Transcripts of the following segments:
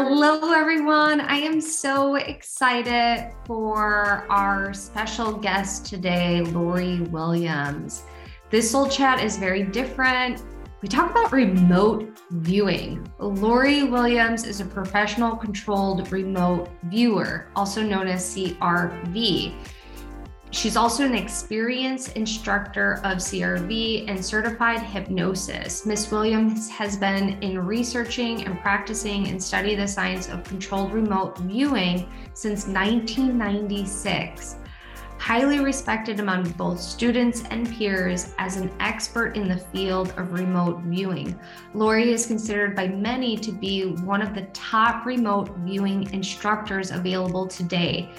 Hello, everyone. I am so excited for our special guest today, Lori Williams. This Soul Chat is very different. We talk about remote viewing. Lori Williams is a professional controlled remote viewer, also known as CRV. She's also an experienced instructor of CRV and certified hypnosis. Miss Williams has been in researching and practicing and study the science of controlled remote viewing since 1996 highly respected among both students and peers as an expert in the field of remote viewing. Lori is considered by many to be one of the top remote viewing instructors available today.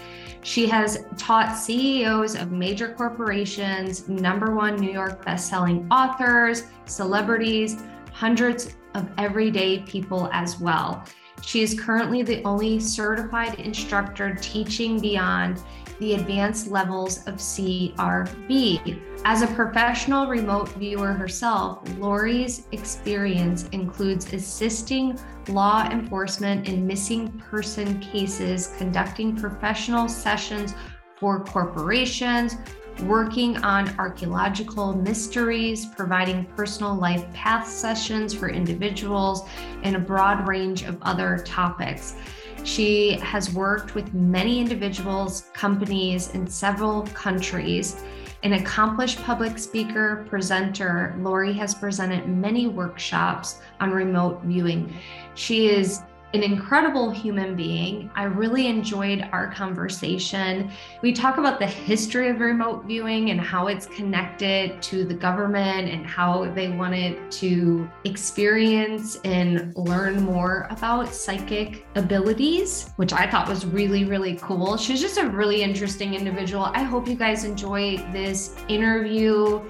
She has taught CEOs of major corporations, number one New York bestselling authors, celebrities, hundreds of everyday people as well. She is currently the only certified instructor teaching beyond the advanced levels of CRV. As a professional remote viewer herself, Lori's experience includes assisting law enforcement in missing person cases, conducting professional sessions for corporations, working on archaeological mysteries, providing personal life path sessions for individuals, and a broad range of other topics. She has worked with many individuals, companies in several countries. An accomplished public speaker, presenter, Lori has presented many workshops on remote viewing. She is an incredible human being. I really enjoyed our conversation. We talk about the history of remote viewing and how it's connected to the government and how they wanted to experience and learn more about psychic abilities, which I thought was really, really cool. She's just a really interesting individual. I hope you guys enjoy this interview.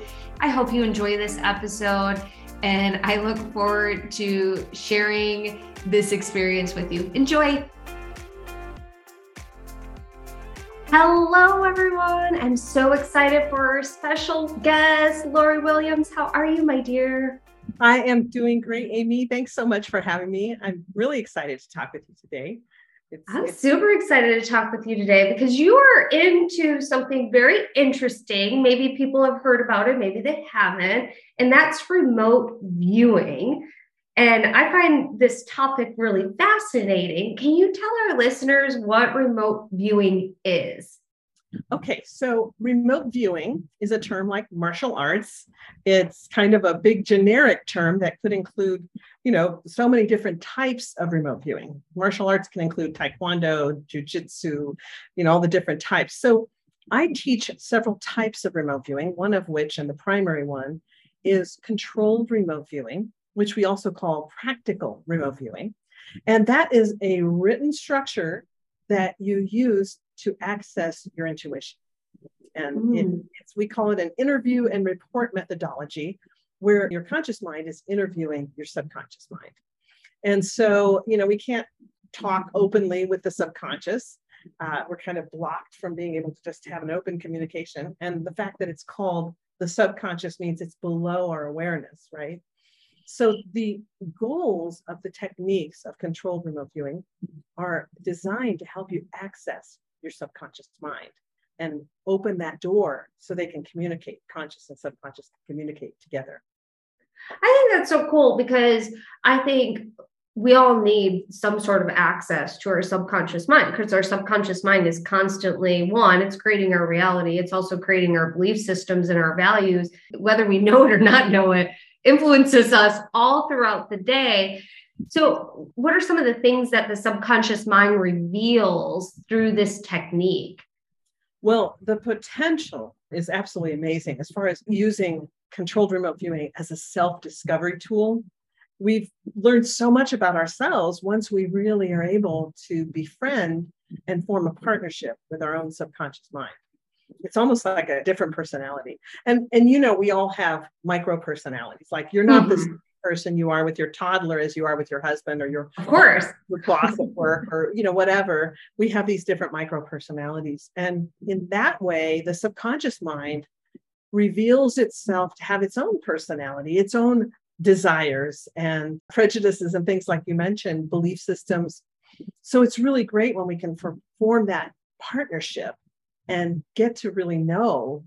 I hope you enjoy this episode. And I look forward to sharing this experience with you. Enjoy. Hello, everyone. I'm so excited for our special guest, Lori Williams. How are you, my dear? I am doing great, Amy. Thanks so much for having me. I'm really excited to talk with you today. It's, I'm it's, super excited to talk with you today because you are into something very interesting. Maybe people have heard about it, maybe they haven't, and that's remote viewing. And I find this topic really fascinating. Can you tell our listeners what remote viewing is? Okay, so remote viewing is a term like martial arts. It's kind of a big generic term that could include, you know, so many different types of remote viewing. Martial arts can include taekwondo, jujitsu, you know, all the different types. So I teach several types of remote viewing, one of which, and the primary one, is controlled remote viewing, which we also call practical remote viewing. And that is a written structure that you use to access your intuition. And mm. it, it's, we call it an interview and report methodology, where your conscious mind is interviewing your subconscious mind. And so, you know, we can't talk openly with the subconscious. Uh, we're kind of blocked from being able to just have an open communication. And the fact that it's called the subconscious means it's below our awareness, right? So the goals of the techniques of controlled remote viewing are designed to help you access your subconscious mind and open that door so they can communicate, conscious and subconscious communicate together. I think that's so cool because I think we all need some sort of access to our subconscious mind because our subconscious mind is constantly one it's creating our reality it's also creating our belief systems and our values whether we know it or not know it influences us all throughout the day. So, what are some of the things that the subconscious mind reveals through this technique? Well, the potential is absolutely amazing as far as using controlled remote viewing as a self discovery tool. We've learned so much about ourselves once we really are able to befriend and form a partnership with our own subconscious mind. It's almost like a different personality. And and you know we all have micro personalities. Like you're not mm-hmm. the person you are with your toddler as you are with your husband or your of course. your boss at work or you know whatever. We have these different micro personalities. And in that way the subconscious mind reveals itself to have its own personality its own desires and prejudices and things like you mentioned belief systems So it's really great when we can form that partnership and get to really know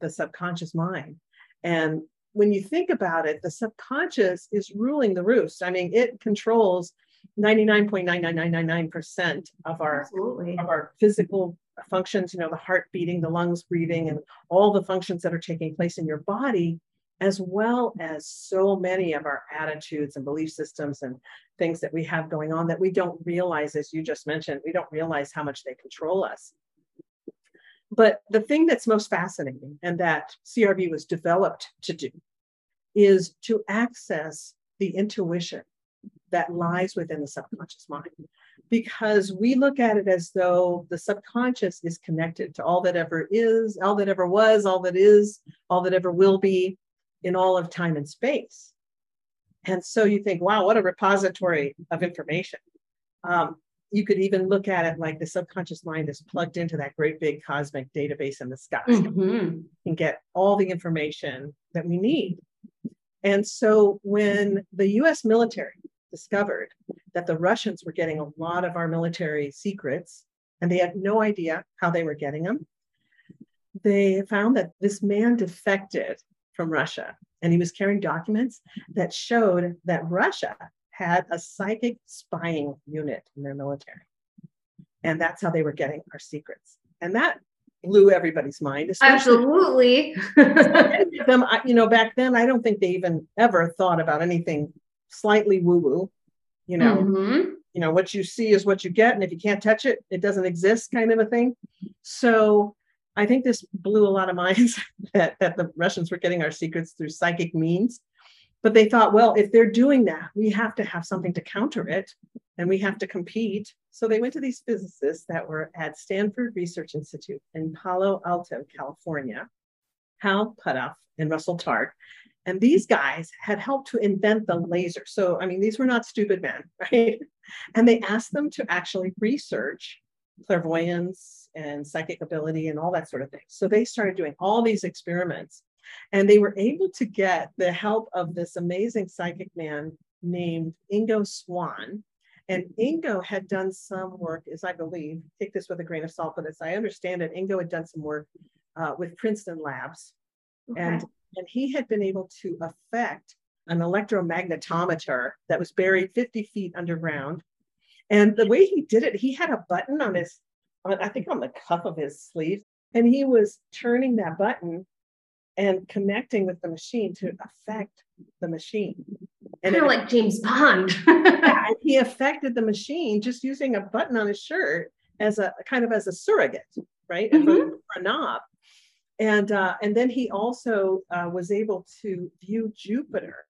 the subconscious mind. And when you think about it, the subconscious is ruling the roost. I mean, it controls 99.99999% of our Absolutely. of our physical functions, you know, the heart beating, the lungs breathing, and all the functions that are taking place in your body, as well as so many of our attitudes and belief systems and things that we have going on that we don't realize, as you just mentioned, we don't realize how much they control us. But the thing that's most fascinating and that CRV was developed to do is to access the intuition that lies within the subconscious mind. Because we look at it as though the subconscious is connected to all that ever is, all that ever was, all that is, all that ever will be in all of time and space. And so you think, wow, what a repository of information. Um, you could even look at it like the subconscious mind is plugged into that great big cosmic database in the sky mm-hmm. and get all the information that we need. And so when the US military discovered that the Russians were getting a lot of our military secrets and they had no idea how they were getting them, they found that this man defected from Russia and he was carrying documents that showed that Russia had a psychic spying unit in their military. And that's how they were getting our secrets. And that blew everybody's mind. Absolutely. them, you know, back then, I don't think they even ever thought about anything slightly woo woo. You know, mm-hmm. you know what you see is what you get, and if you can't touch it, it doesn't exist, kind of a thing. So I think this blew a lot of minds that that the Russians were getting our secrets through psychic means. But they thought, well, if they're doing that, we have to have something to counter it and we have to compete. So they went to these physicists that were at Stanford Research Institute in Palo Alto, California, Hal Puthoff and Russell Targ. And these guys had helped to invent the laser. So, I mean, these were not stupid men, right? And they asked them to actually research clairvoyance and psychic ability and all that sort of thing. So they started doing all these experiments and they were able to get the help of this amazing psychic man named Ingo Swann. And Ingo had done some work, as I believe, take this with a grain of salt, but as I understand it, Ingo had done some work uh, with Princeton Labs. Okay. And, and he had been able to affect an electromagnetometer that was buried 50 feet underground. And the way he did it, he had a button on his, on, I think on the cuff of his sleeve, and he was turning that button and connecting with the machine to affect the machine. And kind of like James Bond. yeah, he affected the machine just using a button on his shirt as a kind of as a surrogate, right? Mm-hmm. For, a knob. And uh, and then he also uh, was able to view Jupiter.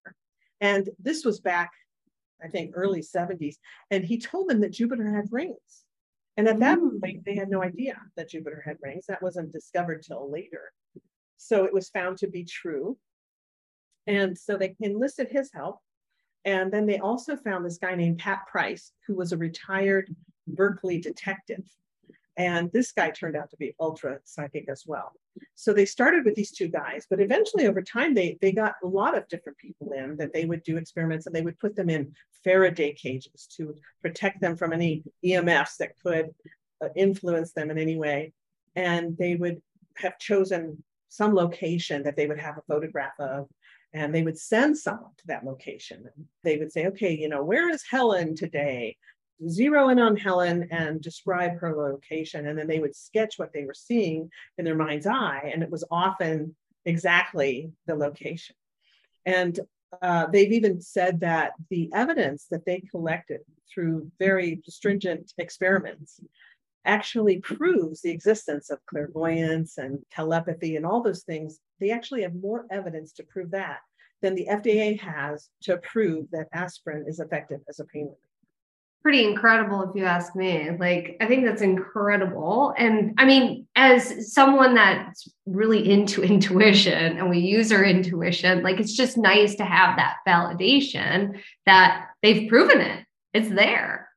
And this was back, I think, early 70s. And he told them that Jupiter had rings. And at that mm. point, they had no idea that Jupiter had rings. That wasn't discovered till later. So it was found to be true. And so they enlisted his help. And then they also found this guy named Pat Price, who was a retired Berkeley detective. And this guy turned out to be ultra psychic as well. So they started with these two guys, but eventually over time, they, they got a lot of different people in that they would do experiments and they would put them in Faraday cages to protect them from any EMFs that could uh, influence them in any way. And they would have chosen some location that they would have a photograph of and they would send someone to that location they would say okay you know where is helen today zero in on helen and describe her location and then they would sketch what they were seeing in their mind's eye and it was often exactly the location and uh, they've even said that the evidence that they collected through very stringent experiments actually proves the existence of clairvoyance and telepathy and all those things, they actually have more evidence to prove that than the FDA has to prove that aspirin is effective as a pain reliever. Pretty incredible, if you ask me. Like, I think that's incredible. And I mean, as someone that's really into intuition and we use our intuition, like, it's just nice to have that validation that they've proven it, it's there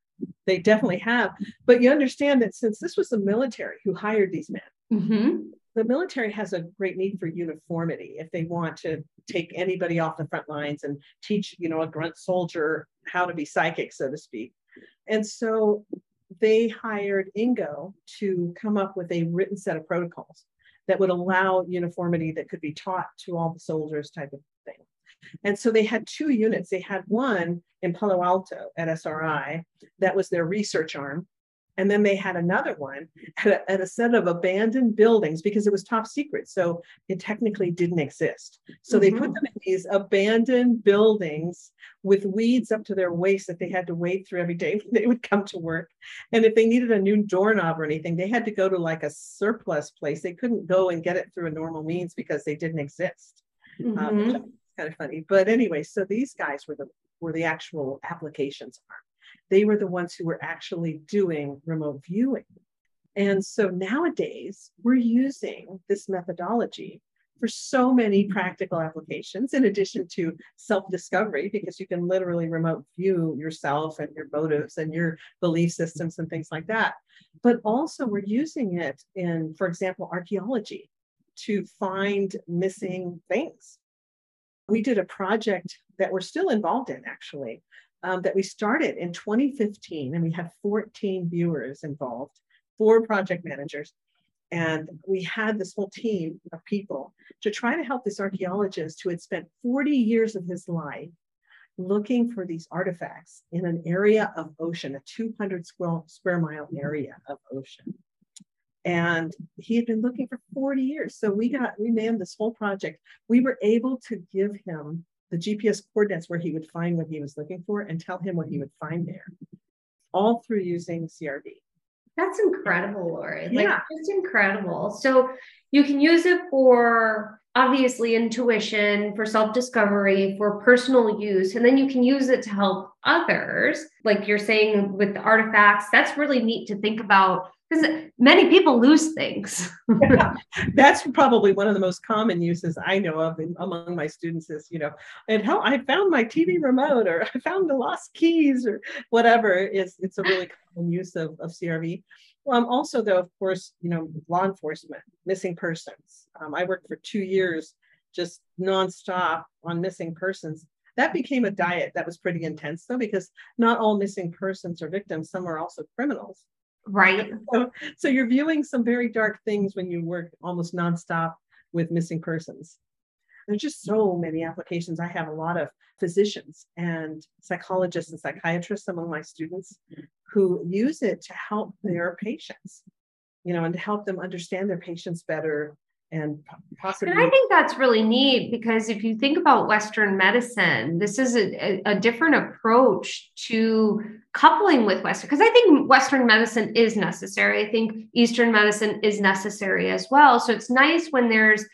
they definitely have. But you understand that since this was the military who hired these men, mm-hmm. the military has a great need for uniformity if they want to take anybody off the front lines and teach, you know, a grunt soldier how to be psychic, so to speak. And so they hired Ingo to come up with a written set of protocols that would allow uniformity that could be taught to all the soldiers type of thing. And so they had two units. They had one in Palo Alto at SRI that was their research arm. And then they had another one at a, at a, set of abandoned buildings because it was top secret. So it technically didn't exist. So mm-hmm. they put mm-hmm. them in these abandoned buildings with weeds up to their waist that they had to wade through every day when they would come to work. And if they needed a new doorknob or anything, they had to go to like a surplus place. They couldn't go and get it through a normal means because they didn't exist. Um, mm-hmm. Um, kind of funny. But anyway, so these guys were the were the actual applications arm they were the ones who were actually doing remote viewing. And so nowadays, we're using this methodology for so many mm-hmm. practical applications, in addition to self discovery, because you can literally remote view yourself and your motives and your belief systems and things like that. But also, we're using it in, for example, archaeology to find missing things. We did a project that we're still involved in, actually, um, that we started in 2015, and we had 14 viewers involved, four project managers. And we had this whole team of people to try to help this archaeologist who had spent 40 years of his life looking for these artifacts in an area of ocean, a 200 square, square mile area of ocean. And he had been looking for 40 years. So we got, we manned this whole project. We were able to give him the GPS coordinates where he would find what he was looking for and tell him what he would find there, all through using CRV. That's incredible, Lori. Like yeah. just incredible. So you can use it for obviously intuition, for self-discovery, for personal use, and then you can use it to help others. Like you're saying with the artifacts, that's really neat to think about because many people lose things. yeah, that's probably one of the most common uses I know of in, among my students is, you know, and how I found my TV mm-hmm. remote or I found the lost keys or whatever is it's a really common use of, of CRV. Um, also, though, of course, you know, law enforcement, missing persons. Um, I worked for two years just nonstop on missing persons. That became a diet that was pretty intense, though, because not all missing persons are victims. Some are also criminals. Right. So, so you're viewing some very dark things when you work almost nonstop with missing persons. There's just so many applications. I have a lot of physicians and psychologists and psychiatrists among my students mm. who use it to help their patients, you know, and to help them understand their patients better and possibly. And I think that's really neat because if you think about Western medicine, this is a, a different approach to coupling with Western, because I think Western medicine is necessary. I think Eastern medicine is necessary as well. So it's nice when there's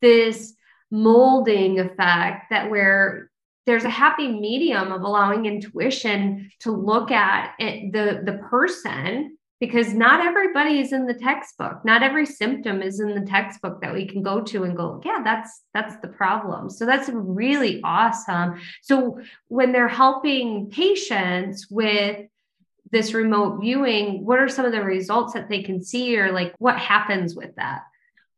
this molding effect that where there's a happy medium of allowing intuition to look at it, the the person because not everybody is in the textbook. Not every symptom is in the textbook that we can go to and go yeah that's that's the problem. So that's really awesome. So when they're helping patients with this remote viewing what are some of the results that they can see or like what happens with that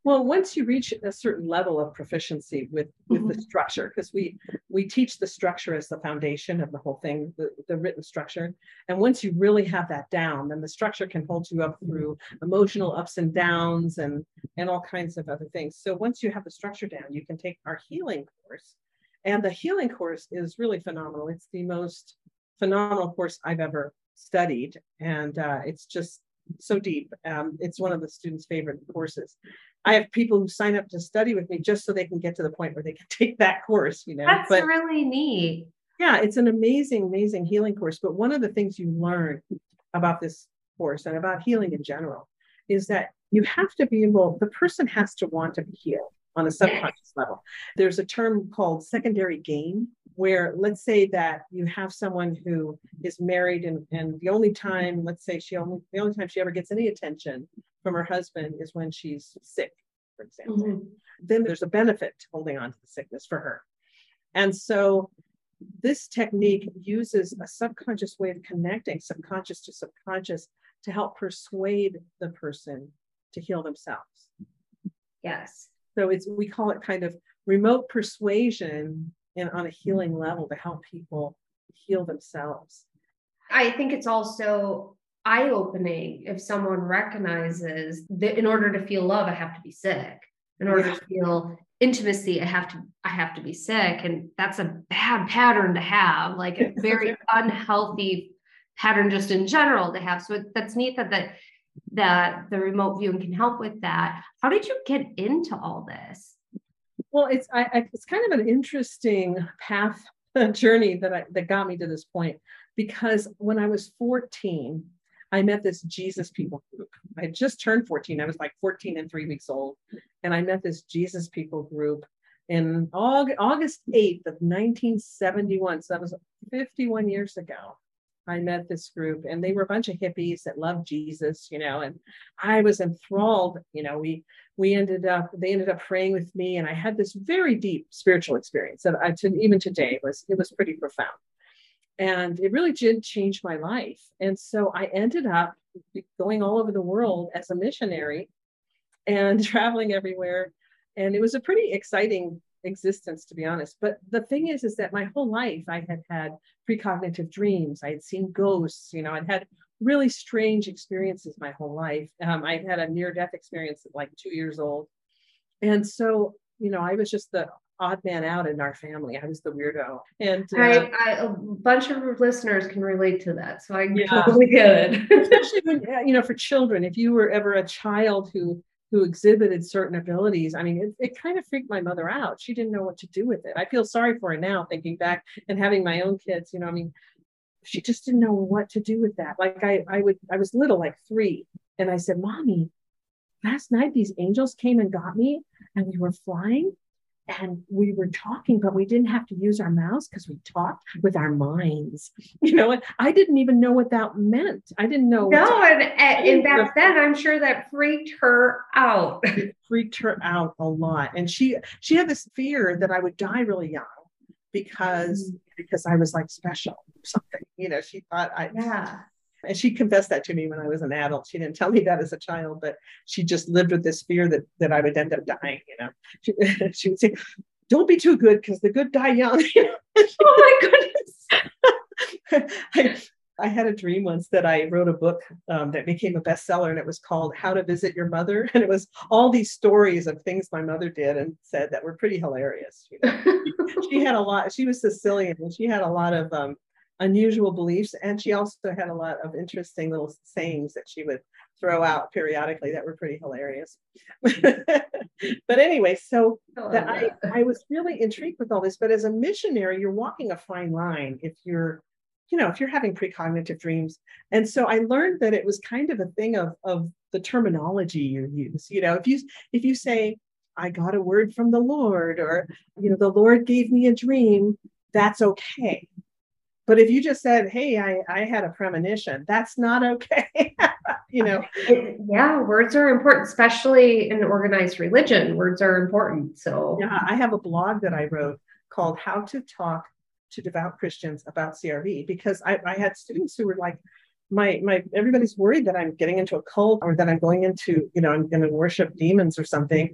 well, once you reach a certain level of proficiency with with mm-hmm. the structure, because we we teach the structure as the foundation of the whole thing, the, the written structure. And once you really have that down, then the structure can hold you up through emotional ups and downs and and all kinds of other things. So once you have the structure down, you can take our healing course. And the healing course is really phenomenal. It's the most phenomenal course I've ever studied. And uh, it's just so deep. Um, it's one of the students' favorite courses. I have people who sign up to study with me just so they can get to the point where they can take that course, you know. That's but, really neat. Yeah, it's an amazing, amazing healing course. But one of the things you learn about this course and about healing in general is that you have to be able, the person has to want to be healed on a subconscious level. There's a term called secondary gain, where let's say that you have someone who is married and, and the only time, let's say she only the only time she ever gets any attention from her husband is when she's sick, for example. Mm-hmm. Then there's a benefit to holding on to the sickness for her. And so this technique uses a subconscious way of connecting subconscious to subconscious to help persuade the person to heal themselves. Yes. So it's we call it kind of remote persuasion and on a healing level to help people heal themselves. I think it's also eye opening if someone recognizes that in order to feel love, I have to be sick. In order yeah. to feel intimacy, I have to I have to be sick, and that's a bad pattern to have, like a very unhealthy pattern just in general to have. So that's neat that that that the remote viewing can help with that. How did you get into all this? Well, it's I, I, it's kind of an interesting path journey that I, that got me to this point because when I was 14, I met this Jesus People group. I just turned 14. I was like 14 and three weeks old. And I met this Jesus People group in August, August 8th of 1971. So that was 51 years ago. I met this group and they were a bunch of hippies that loved Jesus, you know, and I was enthralled, you know, we we ended up they ended up praying with me and I had this very deep spiritual experience that I to, even today was it was pretty profound. And it really did change my life. And so i ended up going all over the world as a missionary and traveling everywhere. And it was a pretty exciting existence to be honest but the thing is is that my whole life i had had precognitive dreams i had seen ghosts you know i'd had really strange experiences my whole life um, i had a near death experience at like two years old and so you know i was just the odd man out in our family. I was the weirdo. And uh, I, I, a bunch of listeners can relate to that. So I yeah. totally get it. Especially when, you know, for children, if you were ever a child who who exhibited certain abilities. I mean, it, it kind of freaked my mother out. She didn't know what to do with it. I feel sorry for her now, thinking back and having my own kids. You know, I mean, she just didn't know what to do with that. Like I, I would, I was little, like three, and I said, "Mommy, last night these angels came and got me, and we were flying, and we were talking, but we didn't have to use our mouths because we talked with our minds. You know, I didn't even know what that meant. I didn't know. No, and, and back then, I'm sure that freaked her out. It freaked her out a lot, and she she had this fear that I would die really young because mm. because I was like special or something. You know, she thought I yeah and she confessed that to me when I was an adult. She didn't tell me that as a child, but she just lived with this fear that that I would end up dying. You know, she, she would say, "Don't be too good because the good die young." oh my goodness! I, I had a dream once that I wrote a book um, that became a bestseller, and it was called "How to Visit Your Mother," and it was all these stories of things my mother did and said that were pretty hilarious. You know? she had a lot. She was Sicilian, and she had a lot of um, unusual beliefs. And she also had a lot of interesting little sayings that she would throw out periodically that were pretty hilarious. but anyway, so that I, I was really intrigued with all this. But as a missionary, you're walking a fine line if you're, you know, if you're having precognitive dreams. And so I learned that it was kind of a thing of, of the terminology you use. You know, if you if you say, I got a word from the Lord, or you know, the Lord gave me a dream, that's okay but if you just said, "Hey, I I had a premonition," that's not okay. you know. yeah, words are important, especially in organized religion. Words are important. So yeah, I have a blog that I wrote called "How to Talk to Devout Christians About CRV" because I, I had students who were like, my my everybody's worried that I'm getting into a cult or that I'm going into, you know, I'm going to worship demons or something.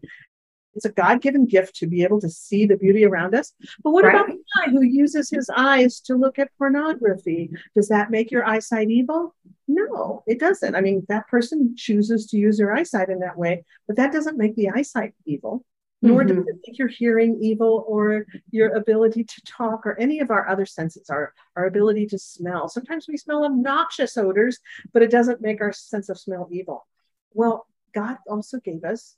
It's a God given gift to be able to see the beauty around us. But what right. about the guy who uses his eyes to look at pornography? Does that make your eyesight evil? No, it doesn't. I mean, that person chooses to use their eyesight in that way, but that doesn't make the eyesight evil. Nor mm-hmm. does it make your hearing evil or your ability to talk or any of our other senses, our, our ability to smell. Sometimes we smell obnoxious odors, but it doesn't make our sense of smell evil. Well, God also gave us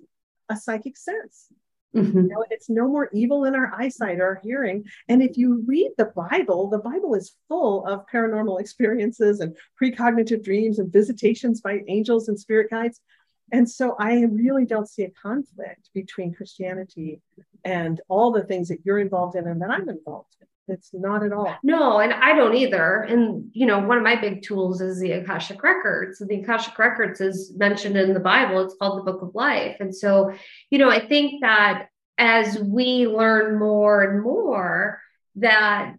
a psychic sense. Mm-hmm. You know, it's no more evil in our eyesight or our hearing. And if you read the Bible, the Bible is full of paranormal experiences and precognitive dreams and visitations by angels and spirit guides. And so I really don't see a conflict between Christianity and all the things that you're involved in and that I'm involved in. It's not at all. No, and I don't either. And you know, one of my big tools is the Akashic Records. the Akashic Records is mentioned in the Bible. It's called the Book of Life. And so, you know, I think that as we learn more and more, that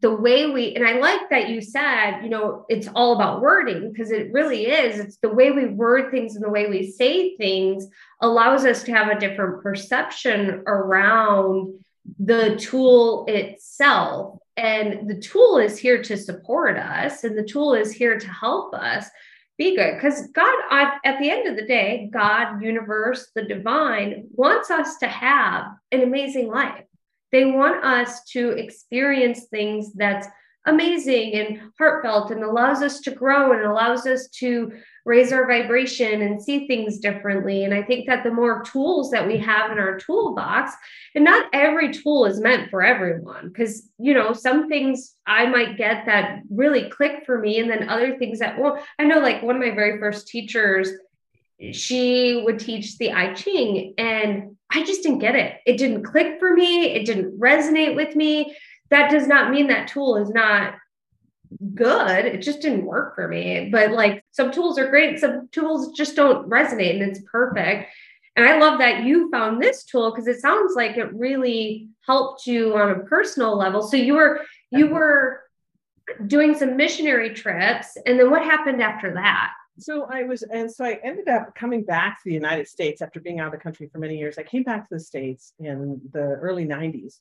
the way we and I like that you said, you know, it's all about wording because it really is. It's the way we word things and the way we say things allows us to have a different perception around the tool itself. And the tool is here to support us and the tool is here to help us be good. Because god at the end of the day god universe the divine wants us to have an amazing life. They want us to experience things that's amazing and heartfelt and allows us to grow and allows us to raise our vibration and see things differently. And I think that the more tools that we have in our toolbox, and not every tool is meant for everyone, because, you know, some things I might get that really click for me, and then other things that won't. I know, like, one of my very first teachers, she would teach the I Ching, and I just didn't get it. It didn't click for me, it didn't resonate with me. That does not mean that tool is not good. It just didn't work for me. But like some tools are great, some tools just don't resonate and it's perfect. And I love that you found this tool because it sounds like it really helped you on a personal level. So you were you were doing some missionary trips and then what happened after that? So I was, and so I ended up coming back to the United States after being out of the country for many years. I came back to the States in the early 90s.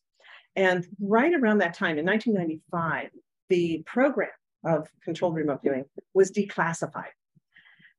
And right around that time in 1995, the program of controlled remote viewing was declassified.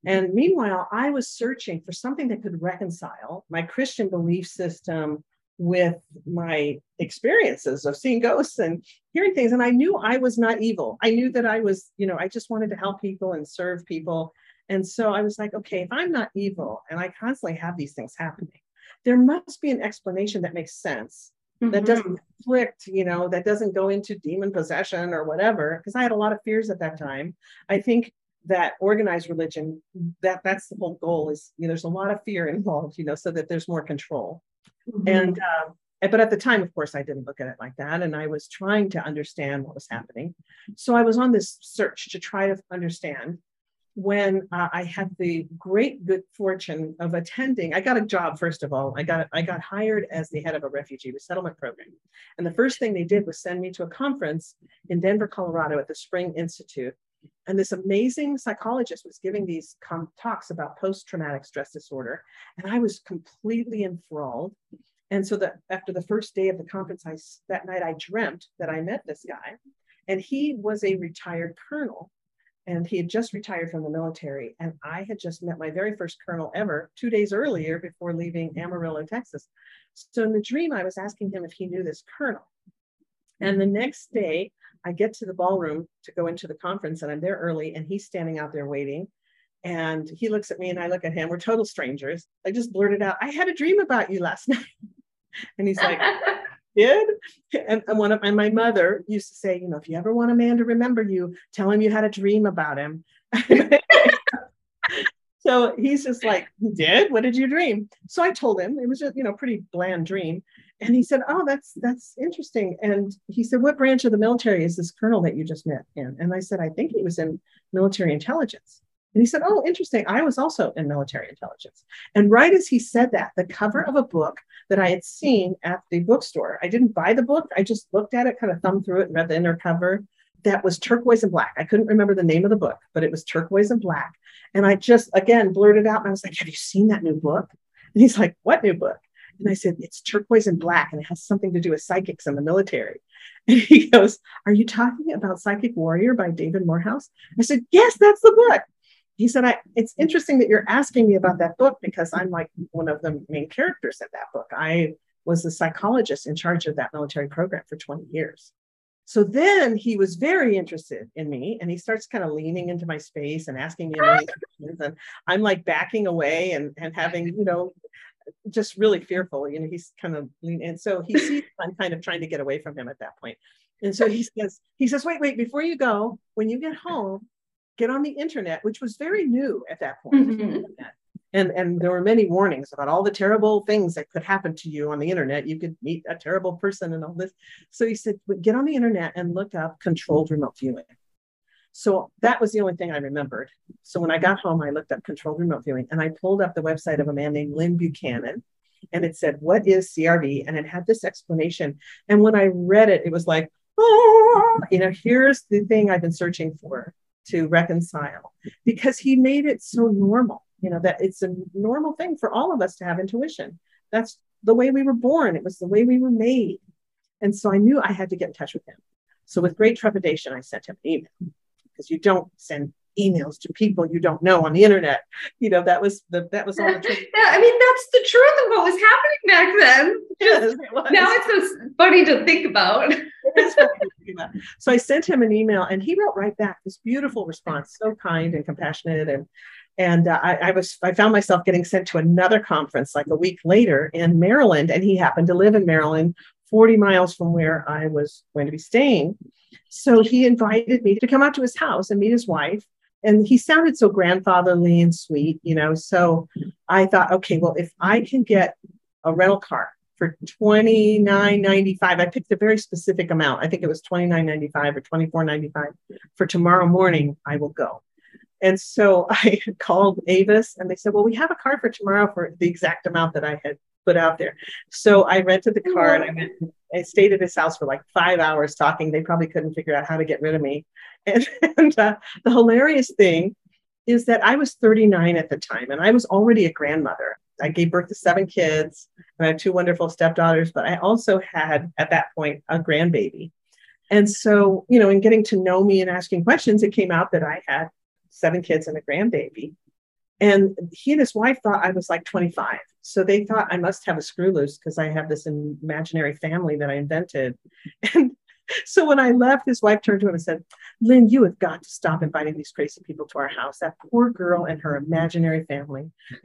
And meanwhile, I was searching for something that could reconcile my Christian belief system with my experiences of seeing ghosts and hearing things. And I knew I was not evil. I knew that I was, you know, I just wanted to help people and serve people. And so I was like, okay, if I'm not evil and I constantly have these things happening, there must be an explanation that makes sense mm-hmm. that doesn't conflict, you know, that doesn't go into demon possession or whatever. Because I had a lot of fears at that time. I think that organized religion, that that's the whole goal is, you know, there's a lot of fear involved, you know, so that there's more control. Mm-hmm. And um, but at the time, of course, I didn't look at it like that. And I was trying to understand what was happening. So I was on this search to try to understand when uh, I had the great good fortune of attending. I got a job first of all. I got I got hired as the head of a refugee resettlement program, and the first thing they did was send me to a conference in Denver, Colorado, at the Spring Institute. And this amazing psychologist was giving these com- talks about post-traumatic stress disorder, and I was completely enthralled. And so that after the first day of the conference, I that night I dreamt that I met this guy, and he was a retired colonel and he had just retired from the military. And I had just met my very first colonel ever two days earlier before leaving Amarillo, Texas. So in the dream, I was asking him if he knew this colonel. And the next day, I get to the ballroom to go into the conference, and I'm there early, and he's standing out there waiting. And he looks at me, and I look at him. We're total strangers. I just blurted out, I had a dream about you last night. and he's like, did. And, and one of and my mother used to say, you know, if you ever want a man to remember you, tell him you had a dream about him. so he's just like, you did? What did you dream? So I told him it was just, you know, pretty bland dream. And he said, Oh, that's that's interesting. And he said, What branch of the military is this colonel that you just met in? And I said, I think he was in military intelligence. And he said, Oh, interesting. I was also in military intelligence. And right as he said that, the cover of a book that I had seen at the bookstore, I didn't buy the book. I just looked at it, kind of thumbed through it, and read the inner cover. That was turquoise and black. I couldn't remember the name of the book, but it was turquoise and black. And I just, again, blurted out and I was like, Have you seen that new book? And he's like, What new book? And I said, It's turquoise and black, and it has something to do with psychics in the military. And he goes, Are you talking about Psychic Warrior by David Morehouse? I said, Yes, that's the book he said, I, it's mm. interesting that you're asking me about that book because I'm like one of the main characters in that book. I was the psychologist in charge of that military program for 20 years. So then he was very interested in me and he starts kind of leaning into my space and asking me questions. And I'm like backing away and, and having, you know, just really fearful. You know, he's kind of leaning. And so he sees I'm kind of trying to get away from him at that point. And so he says, he says, wait, wait, before you go, when you get home, get on the internet, which was very new at that point. Mm-hmm. And, and there were many warnings about all the terrible things that could happen to you on the internet. You could meet a terrible person and all this. So he said, get on the internet and look up controlled remote viewing. So that was the only thing I remembered. So when I got home, I looked up controlled remote viewing and I pulled up the website of a man named Lyn Buchanan. And it said, What is CRV? And it had this explanation. And when I read it, it was like, Oh, you know, here's the thing I've been searching for to reconcile because he made it so normal, you know, that it's a normal thing for all of us to have intuition. That's the way we were born, it was the way we were made. And so I knew I had to get in touch with him. So with great trepidation, I sent him an email because you don't send emails to people you don't know on the internet. You know, that was the that was all the truth. I mean, that's the truth of what was happening back then. Yes, it now it's so funny to think about. So I sent him an email and he wrote right back this beautiful response, so kind and compassionate. And and uh, I, I was I found myself getting sent to another conference like a week later in Maryland, and he happened to live in Maryland, 40 miles from where I was going to be staying. So he invited me to come out to his house and meet his wife and he sounded so grandfatherly and sweet, you know. So I thought, okay, well, if I can get a rental car for twenty nine ninety five, I picked a very specific amount. I think it was twenty nine ninety five or twenty four ninety five for tomorrow morning. I will go. And so I called Avis, and they said, well, we have a car for tomorrow for the exact amount that I had put out there. So I rented the car and I went. I stayed at his house for like five hours talking. They probably couldn't figure out how to get rid of me. And, and uh, the hilarious thing is that I was 39 at the time and I was already a grandmother. I gave birth to seven kids and I have two wonderful stepdaughters, but I also had at that point a grandbaby. And so, you know, in getting to know me and asking questions, it came out that I had seven kids and a grandbaby. And he and his wife thought I was like 25. So they thought I must have a screw loose because I have this imaginary family that I invented. And so when I left, his wife turned to him and said, Lyn, you have got to stop inviting these crazy people to our house. That poor girl and her imaginary family.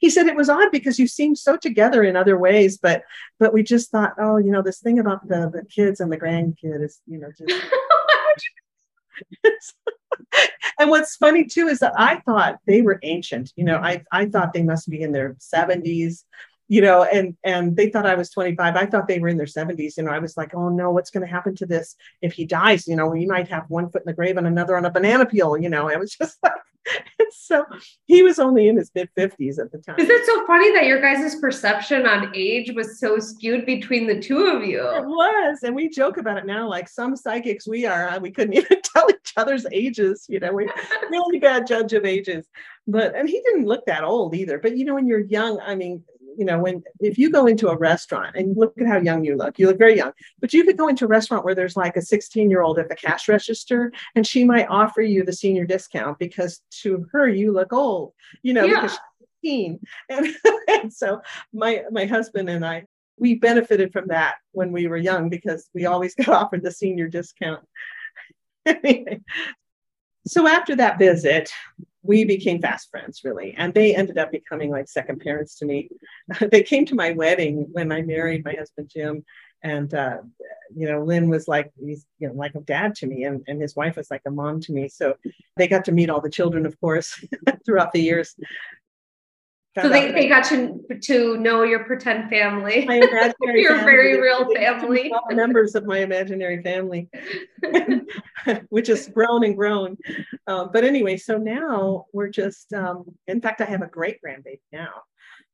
he said it was odd because you seem so together in other ways, but but we just thought, oh, you know, this thing about the, the kids and the grandkid is, you know, just and what's funny too is that I thought they were ancient. You know, I, I thought they must be in their 70s, you know, and and they thought I was 25. I thought they were in their 70s. You know, I was like, oh no, what's going to happen to this if he dies? You know, he might have one foot in the grave and another on a banana peel. You know, it was just like so he was only in his mid 50s at the time. Is it so funny that your guys' perception on age was so skewed between the two of you? It was. And we joke about it now. Like some psychics we are, uh, we couldn't even tell each other's ages. You know, we're really bad judge of ages. But and he didn't look that old either. But you know, when you're young, I mean, you know, when if you go into a restaurant and look at how young you look, you look very young, but you could go into a restaurant where there's like a 16 year old at the cash register and she might offer you the senior discount because to her, you look old, you know, yeah. because she's 15. And, and so my, my husband and I, we benefited from that when we were young because we always got offered the senior discount. anyway, so after that visit, we became fast friends really. And they ended up becoming like second parents to me. They came to my wedding when i married my husband jim. And uh, you know Lyn was like he's you know like a dad to me and, and his wife was like a mom to me. So they got to meet all the children of course throughout the years so they, they got to to know your pretend family. My imaginary your family. very real family. Members of my imaginary family, which has grown and grown. Um, but anyway, so now we're just. Um, in fact, I have a great grandbaby now.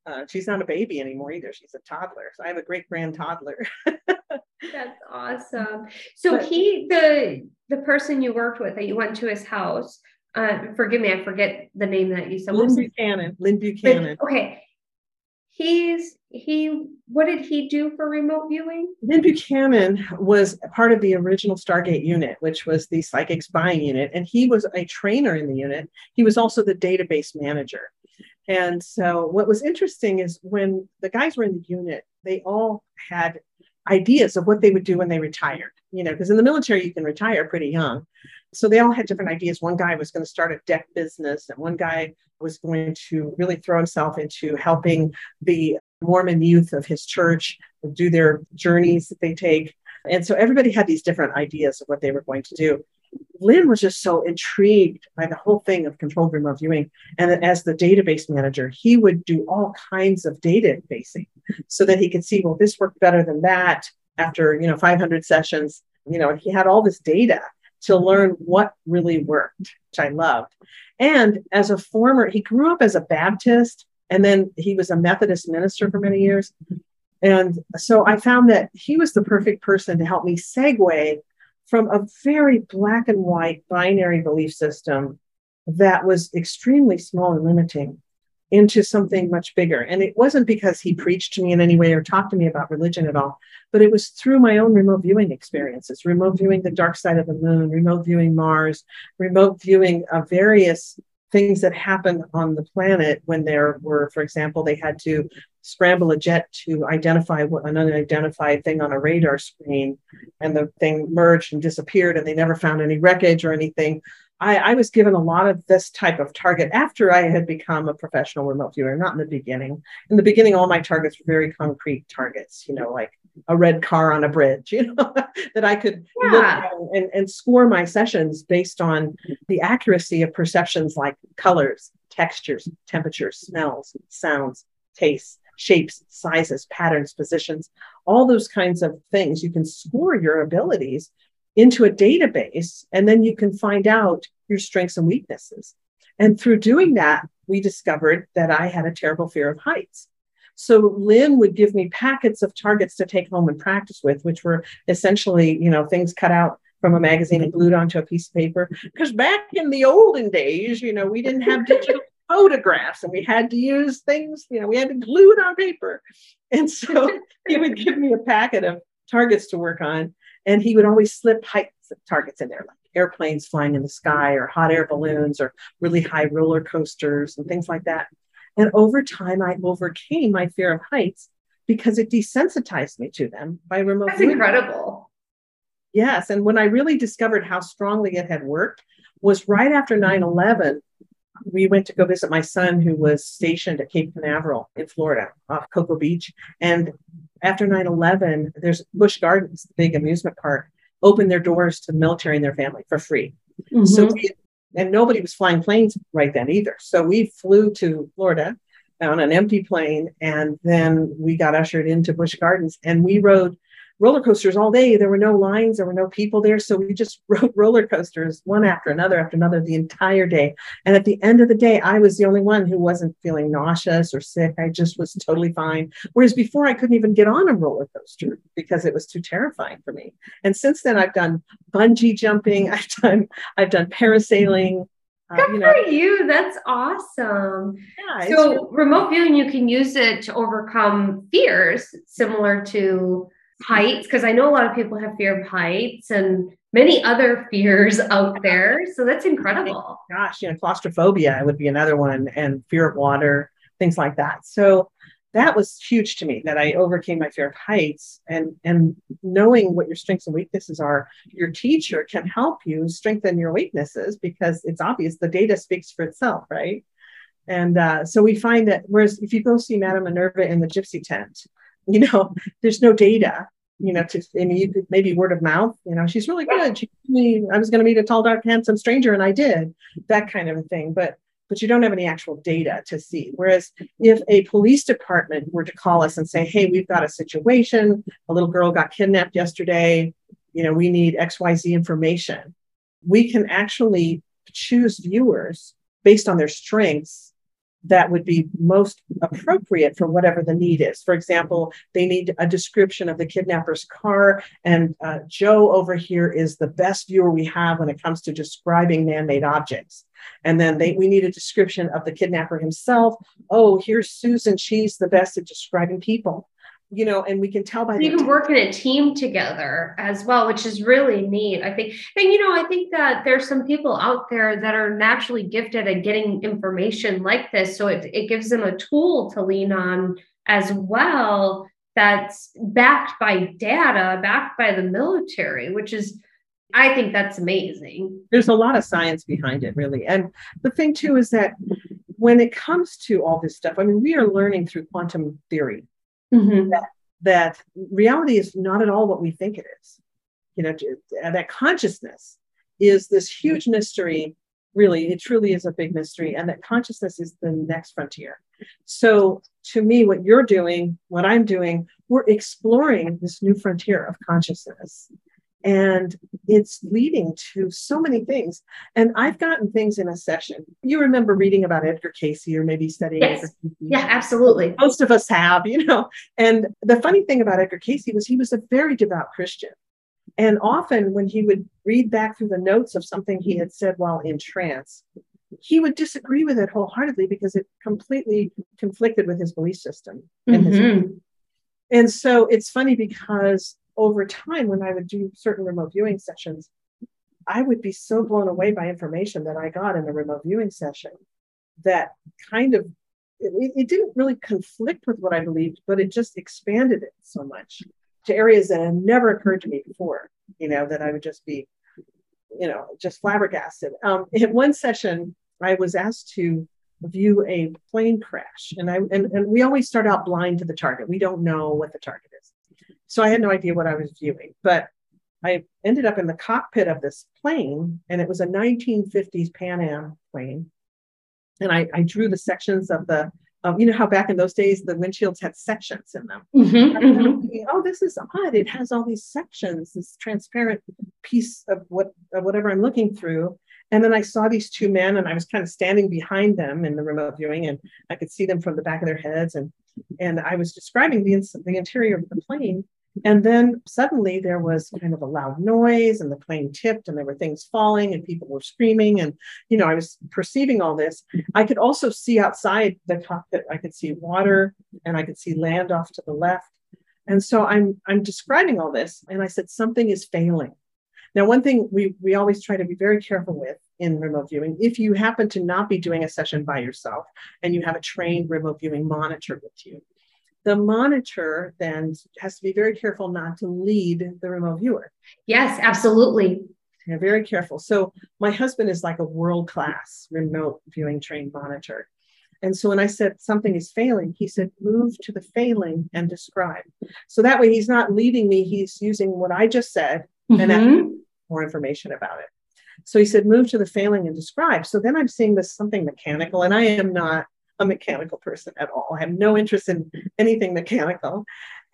Uh, she's not a baby anymore either. She's a toddler. So I have a great grand toddler. That's awesome. So but, he, the the person you worked with that you went to his house, uh, forgive me, I forget the name that you said. Lyn Buchanan. Lyn Buchanan. But, okay. He's he what did he do for remote viewing? Lyn Buchanan was part of the original Stargate unit, which was the psychic spying unit, and he was a trainer in the unit. He was also the database manager. And so what was interesting is when the guys were in the unit, they all had ideas of what they would do when they retired. You know, because in the military you can retire pretty young. So they all had different ideas. One guy was going to start a deck business, and one guy was going to really throw himself into helping the Mormon youth of his church do their journeys that they take. And so everybody had these different ideas of what they were going to do. Lyn was just so intrigued by the whole thing of controlled remote viewing. And as the database manager, he would do all kinds of databasing so that he could see, well, this worked better than that after, you know, 500 sessions. You know, he had all this data to learn what really worked, which I loved. And as a former, he grew up as a Baptist and then he was a Methodist minister for many years. And so I found that he was the perfect person to help me segue from a very black and white binary belief system that was extremely small and limiting into something much bigger. And it wasn't because he preached to me in any way or talked to me about religion at all, but it was through my own remote viewing experiences, remote viewing the dark side of the moon, remote viewing Mars, remote viewing of various things that happened on the planet when there were, for example, they had to scramble a jet to identify an unidentified thing on a radar screen, and the thing merged and disappeared, and they never found any wreckage or anything. I, I, was given a lot of this type of target after I had become a professional remote viewer, not in the beginning. In the beginning, all my targets were very concrete targets, you know, like a red car on a bridge, you know, that I could yeah. look at and, and score my sessions based on the accuracy of perceptions like colors, textures, temperatures, smells, sounds, tastes, shapes, sizes, patterns, positions, all those kinds of things. You can score your abilities into a database, and then you can find out your strengths and weaknesses. And through doing that, we discovered that I had a terrible fear of heights. So Lyn would give me packets of targets to take home and practice with, which were essentially, you know, things cut out from a magazine and glued onto a piece of paper. Because back in the olden days, you know, we didn't have digital photographs and we had to use things, you know, we had to glue it on paper. And so he would give me a packet of targets to work on. And he would always slip height targets in there, like airplanes flying in the sky or hot air balloons or really high roller coasters and things like that. And over time, I overcame my fear of heights because it desensitized me to them by remote. That's incredible. Yes. And when I really discovered how strongly it had worked was right after 9 11. We went to go visit my son who was stationed at Cape Canaveral in Florida off Cocoa Beach. And after 9-11 there's busch gardens the big amusement park opened their doors to the military and their family for free mm-hmm. so we, and nobody was flying planes right then either so we flew to florida on an empty plane and then we got ushered into busch gardens and we rode roller coasters all day. There were no lines, there were no people there. So we just rode roller coasters one after another after another the entire day. And at the end of the day, I was the only one who wasn't feeling nauseous or sick. I just was totally fine. Whereas before, I couldn't even get on a roller coaster because it was too terrifying for me. And since then, I've done bungee jumping, I've done I've done parasailing. Uh, Good you know. for you. That's awesome. Yeah, so, really- remote viewing, you can use it to overcome fears similar to heights because I know a lot of people have fear of heights and many other fears out there. So that's incredible. Gosh, you know, claustrophobia would be another one, and fear of water, things like that. So that was huge to me that I overcame my fear of heights and and knowing what your strengths and weaknesses are, your teacher can help you strengthen your weaknesses because it's obvious the data speaks for itself, right? And uh, so we find that whereas if you go see Madame Minerva in the gypsy tent, you know, there's no data, you know, mm-hmm. to, I mean, you could maybe word of mouth, you know, she's really good. She me, I was going to meet a tall, dark, handsome stranger and I did that kind of a thing. But, but you don't have any actual data to see. Whereas if a police department were to call us and say, Hey, we've got a situation, a little girl got kidnapped yesterday, you know, we need XYZ information. We can actually choose viewers based on their strengths that would be most appropriate for whatever the need is. For example, they need a description of the kidnapper's car, and uh, Joe over here is the best viewer we have when it comes to describing man made objects. And then they, we need a description of the kidnapper himself. Oh, here's Susan. She's the best at describing people you know, and we can tell by you can work in a team together as well, which is really neat. I think, and you know, I think that there's some people out there that are naturally gifted at getting information like this. So it, it gives them a tool to lean on as well that's backed by data, backed by the military, which is I think that's amazing. There's a lot of science behind it, really. And the thing too is that when it comes to all this stuff, I mean, we are learning through quantum theory mm-hmm. that, that reality is not at all what we think it is. You know, that consciousness is this huge mystery. Really, it truly is a big mystery, and that consciousness is the next frontier. So, to me, what you're doing, what I'm doing, we're exploring this new frontier of consciousness and it's leading to so many things. And I've gotten things in a session. You remember reading about Edgar Cayce or maybe studying yes. Edgar Cayce. Yeah, absolutely. Most of us have, you know. And the funny thing about Edgar Cayce was he was a very devout Christian. And often when he would read back through the notes of something he had said while in trance, he would disagree with it wholeheartedly because it completely conflicted with his belief system. And, mm-hmm. his, and so it's funny because over time, when I would do certain remote viewing sessions, I would be so blown away by information that I got in a remote viewing session that kind of it, it, didn't really conflict with what I believed, but it just expanded it so much to areas that had never occurred to me before. You know, that I would just be, you know, just flabbergasted. Um, in one session, I was asked to view a plane crash, and I and, and we always start out blind to the target. We don't know what the target is, so I had no idea what I was viewing. But I ended up in the cockpit of this plane, and it was a 1950s Pan Am plane and I, I drew the sections of the um, you know how back in those days the windshields had sections in them. Mm-hmm, mm-hmm. Thinking, oh, this is odd. It has all these sections, this transparent piece of what of whatever I'm looking through. And then I saw these two men, and I was kind of standing behind them in the remote viewing, and I could see them from the back of their heads. And and I was describing the the interior of the plane, and then suddenly there was kind of a loud noise, and the plane tipped, and there were things falling, and people were screaming. And, you know, I was perceiving all this. I could also see outside the cockpit, I could see water, and I could see land off to the left. And so I'm I'm describing all this, and I said something is failing. Now, one thing we we always try to be very careful with in remote viewing, if you happen to not be doing a session by yourself and you have a trained remote viewing monitor with you, the monitor then has to be very careful not to lead the remote viewer. Yes, absolutely. Yeah, very careful. So my husband is like a world class remote viewing trained monitor. And so when I said something is failing, he said, move to the failing and describe. So that way he's not leading me, he's using what I just said mm-hmm. and more information about it. So he said, move to the failing and describe. So then I'm seeing this something mechanical, and I am not a mechanical person at all. I have no interest in anything mechanical.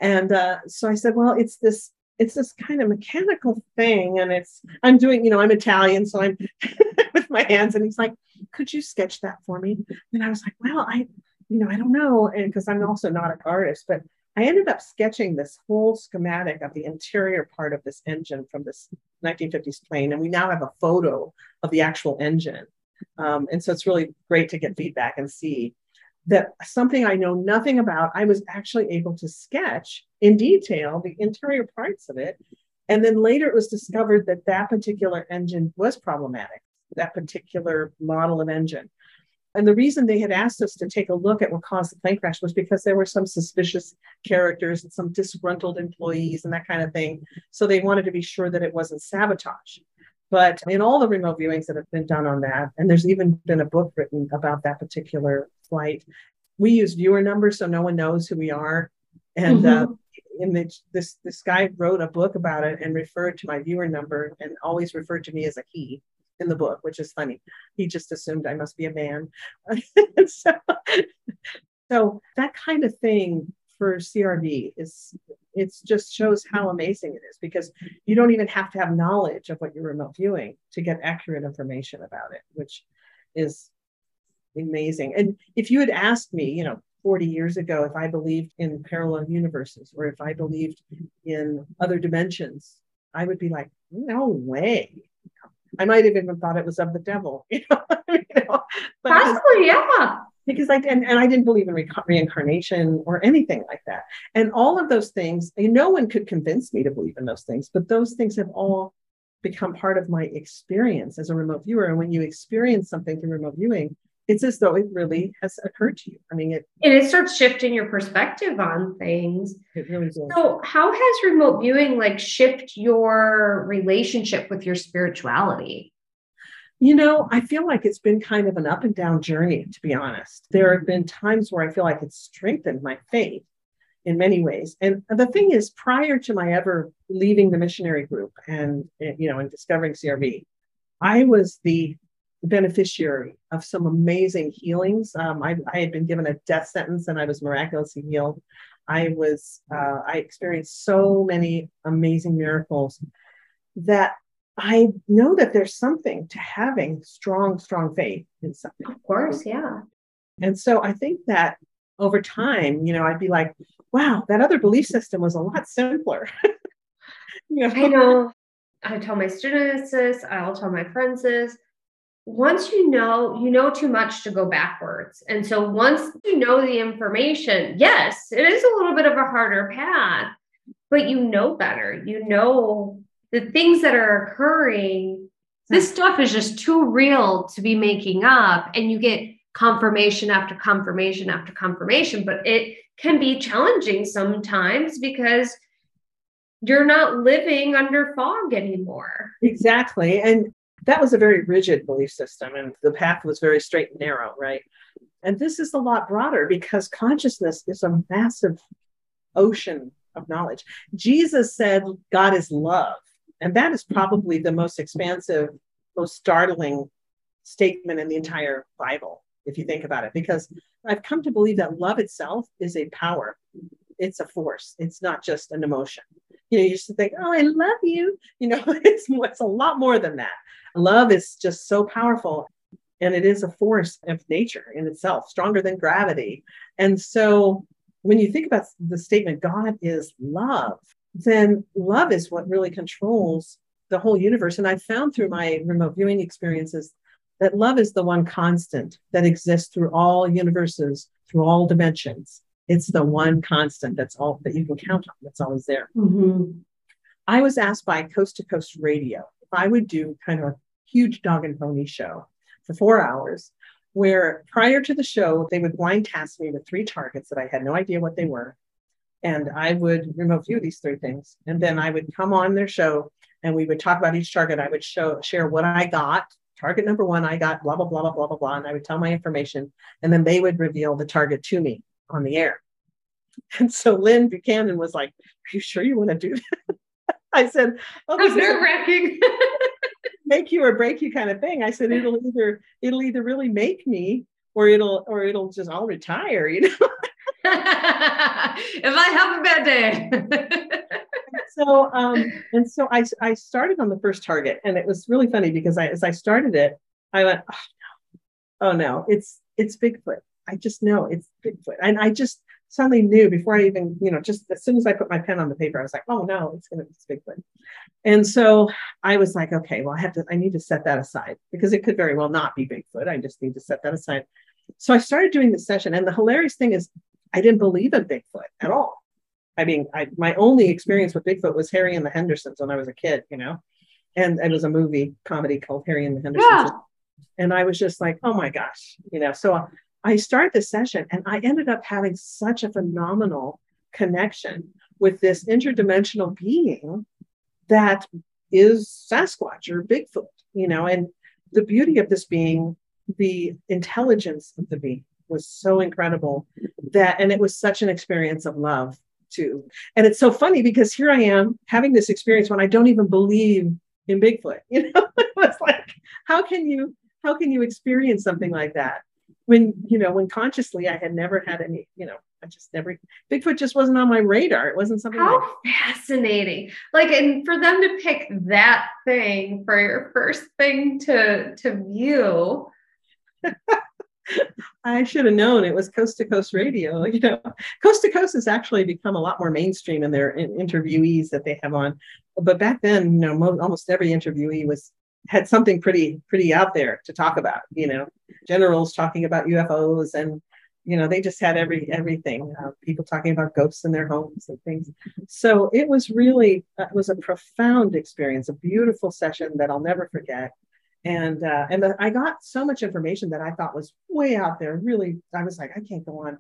And uh, so I said, well, it's this it's this kind of mechanical thing and it's i'm doing you know i'm italian so i'm with my hands and he's like could you sketch that for me and i was like well i you know i don't know and because i'm also not an artist but i ended up sketching this whole schematic of the interior part of this engine from this 1950s plane and we now have a photo of the actual engine um, and so it's really great to get feedback and see that something I know nothing about, I was actually able to sketch in detail the interior parts of it. And then later it was discovered that that particular engine was problematic, that particular model of engine. And the reason they had asked us to take a look at what caused the plane crash was because there were some suspicious characters and some disgruntled employees and that kind of thing. So they wanted to be sure that it wasn't sabotage. But in all the remote viewings that have been done on that, and there's even been a book written about that particular flight, we use viewer numbers so no one knows who we are. And mm-hmm. uh, in the, this this guy wrote a book about it and referred to my viewer number and always referred to me as a he in the book, which is funny. He just assumed I must be a man. so, so that kind of thing for CRV is it just shows how amazing it is because you don't even have to have knowledge of what you're remote viewing to get accurate information about it, which is amazing. And if you had asked me, you know, 40 years ago, if I believed in parallel universes or if I believed in other dimensions, I would be like, no way. I might have even thought it was of the devil, you know. you know? Possibly, yeah because I and, and I didn't believe in re- reincarnation or anything like that. And all of those things, no one could convince me to believe in those things, but those things have all become part of my experience as a remote viewer. And when you experience something through remote viewing, it's as though it really has occurred to you. I mean, it and it starts shifting your perspective on things. It really does. So, how has remote viewing like shift your relationship with your spirituality? You know, I feel like it's been kind of an up and down journey, to be honest. There have been times where I feel like it's strengthened my faith in many ways. And the thing is, prior to my ever leaving the missionary group and, you know, and discovering CRV, I was the beneficiary of some amazing healings. Um, I, I, had been given a death sentence and I was miraculously healed. I was, uh, I experienced so many amazing miracles that I know that there's something to having strong, strong faith in something. Of course, yeah. And so I think that over time, you know, I'd be like, wow, that other belief system was a lot simpler. you know? I know. I tell my students this, I'll tell my friends this. once you know, you know too much to go backwards. And so once you know the information, yes, it is a little bit of a harder path, but you know better. You know the things that are occurring. This hmm. stuff is just too real to be making up. And you get confirmation after confirmation after confirmation, but it can be challenging sometimes because you're not living under fog anymore. Exactly. And that was a very rigid belief system and the path was very straight and narrow right and this is a lot broader because consciousness is a massive ocean of knowledge jesus said god is love and that is mm-hmm. probably the most expansive most startling statement in the entire bible if you think about it because i've come to believe that love itself is a power. It's a force. It's not just an emotion. You know you used to think oh i love you. You know it's, it's a lot more than that. Love is just so powerful and it is a force of nature in itself, stronger than gravity. And so when you think about the statement, God is love, then love is what really controls the whole universe. And I found through my remote viewing experiences that love is the one constant that exists through all universes, through all dimensions. It's the one constant that's all that you can count on, that's always there. Mm-hmm. I was asked by Coast to Coast Radio if I would do kind of a huge dog and pony show for four hours where prior to the show, they would blind task me with three targets that I had no idea what they were. And I would remote view these three things. And then I would come on their show and we would talk about each target. I would show share what I got. Target number one, I got blah, blah, blah, blah, blah, blah, blah. And I would tell my information. And then they would reveal the target to me on the air. And so Lyn Buchanan was like, Are you sure you want to do that? I said, Oh, That's nerve wracking. make you or break you kind of thing. I said it'll either it'll either really make me or it'll or it'll just I'll retire, you know. if I have a bad day. so um and so I I started on the first target and it was really funny because I as I started it, I went, oh no, oh no, it's it's Bigfoot. I just know it's Bigfoot. And I just suddenly knew before I even, you know, just as soon as I put my pen on the paper, I was like, oh no, it's going to be Bigfoot. And so I was like, okay, well, I have to, I need to set that aside because it could very well not be Bigfoot. I just need to set that aside. So I started doing the session. And the hilarious thing is, I didn't believe in Bigfoot at all. I mean, I, my only experience with Bigfoot was Harry and the Hendersons when I was a kid, you know, and it was a movie comedy called Harry and the Hendersons. Yeah. And I was just like, oh my gosh, you know, so I started the session and I ended up having such a phenomenal connection with this interdimensional being that is Sasquatch or Bigfoot, you know, and the beauty of this being, the intelligence of the being was so incredible that, and it was such an experience of love too. And it's so funny because here I am having this experience when I don't even believe in Bigfoot, you know, it was like, how can you, how can you experience something like that? when you know when consciously i had never had any you know i just never bigfoot just wasn't on my radar it wasn't something how like, fascinating like and for them to pick that thing for your first thing to to view I should have known it was Coast to Coast Radio. You know, Coast to Coast has actually become a lot more mainstream in their in interviewees that they have on. But back then, you know, most, almost every interviewee was had something pretty pretty out there to talk about you know generals talking about ufos and you know they just had every everything uh, people talking about ghosts in their homes and things so it was really uh, it was a profound experience a beautiful session that i'll never forget and uh, and the, i got so much information that i thought was way out there really i was like i can't go on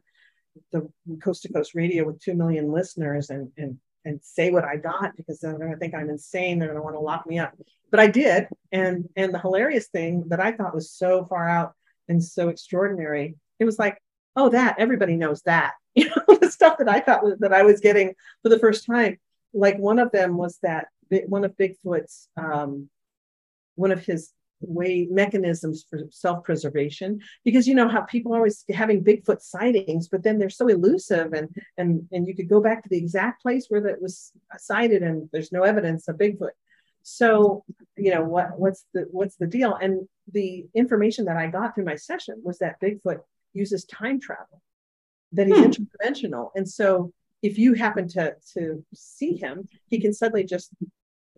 the coast to coast radio with 2 million listeners and and and say what I got because they're going to think I'm insane. They're going to want to lock me up. But I did. And and the hilarious thing that I thought was so far out and so extraordinary, it was like, oh, that everybody knows that. You know, the stuff that I thought was, that I was getting for the first time. Like one of them was that one of Bigfoot's um, one of his way mechanisms for self-preservation because you know how people are always having bigfoot sightings but then they're so elusive and and and you could go back to the exact place where that was sighted and there's no evidence of bigfoot. So you know what what's the what's the deal? And the information that i got through my session was that bigfoot uses time travel that he's hmm. interdimensional. And so if you happen to to see him he can suddenly just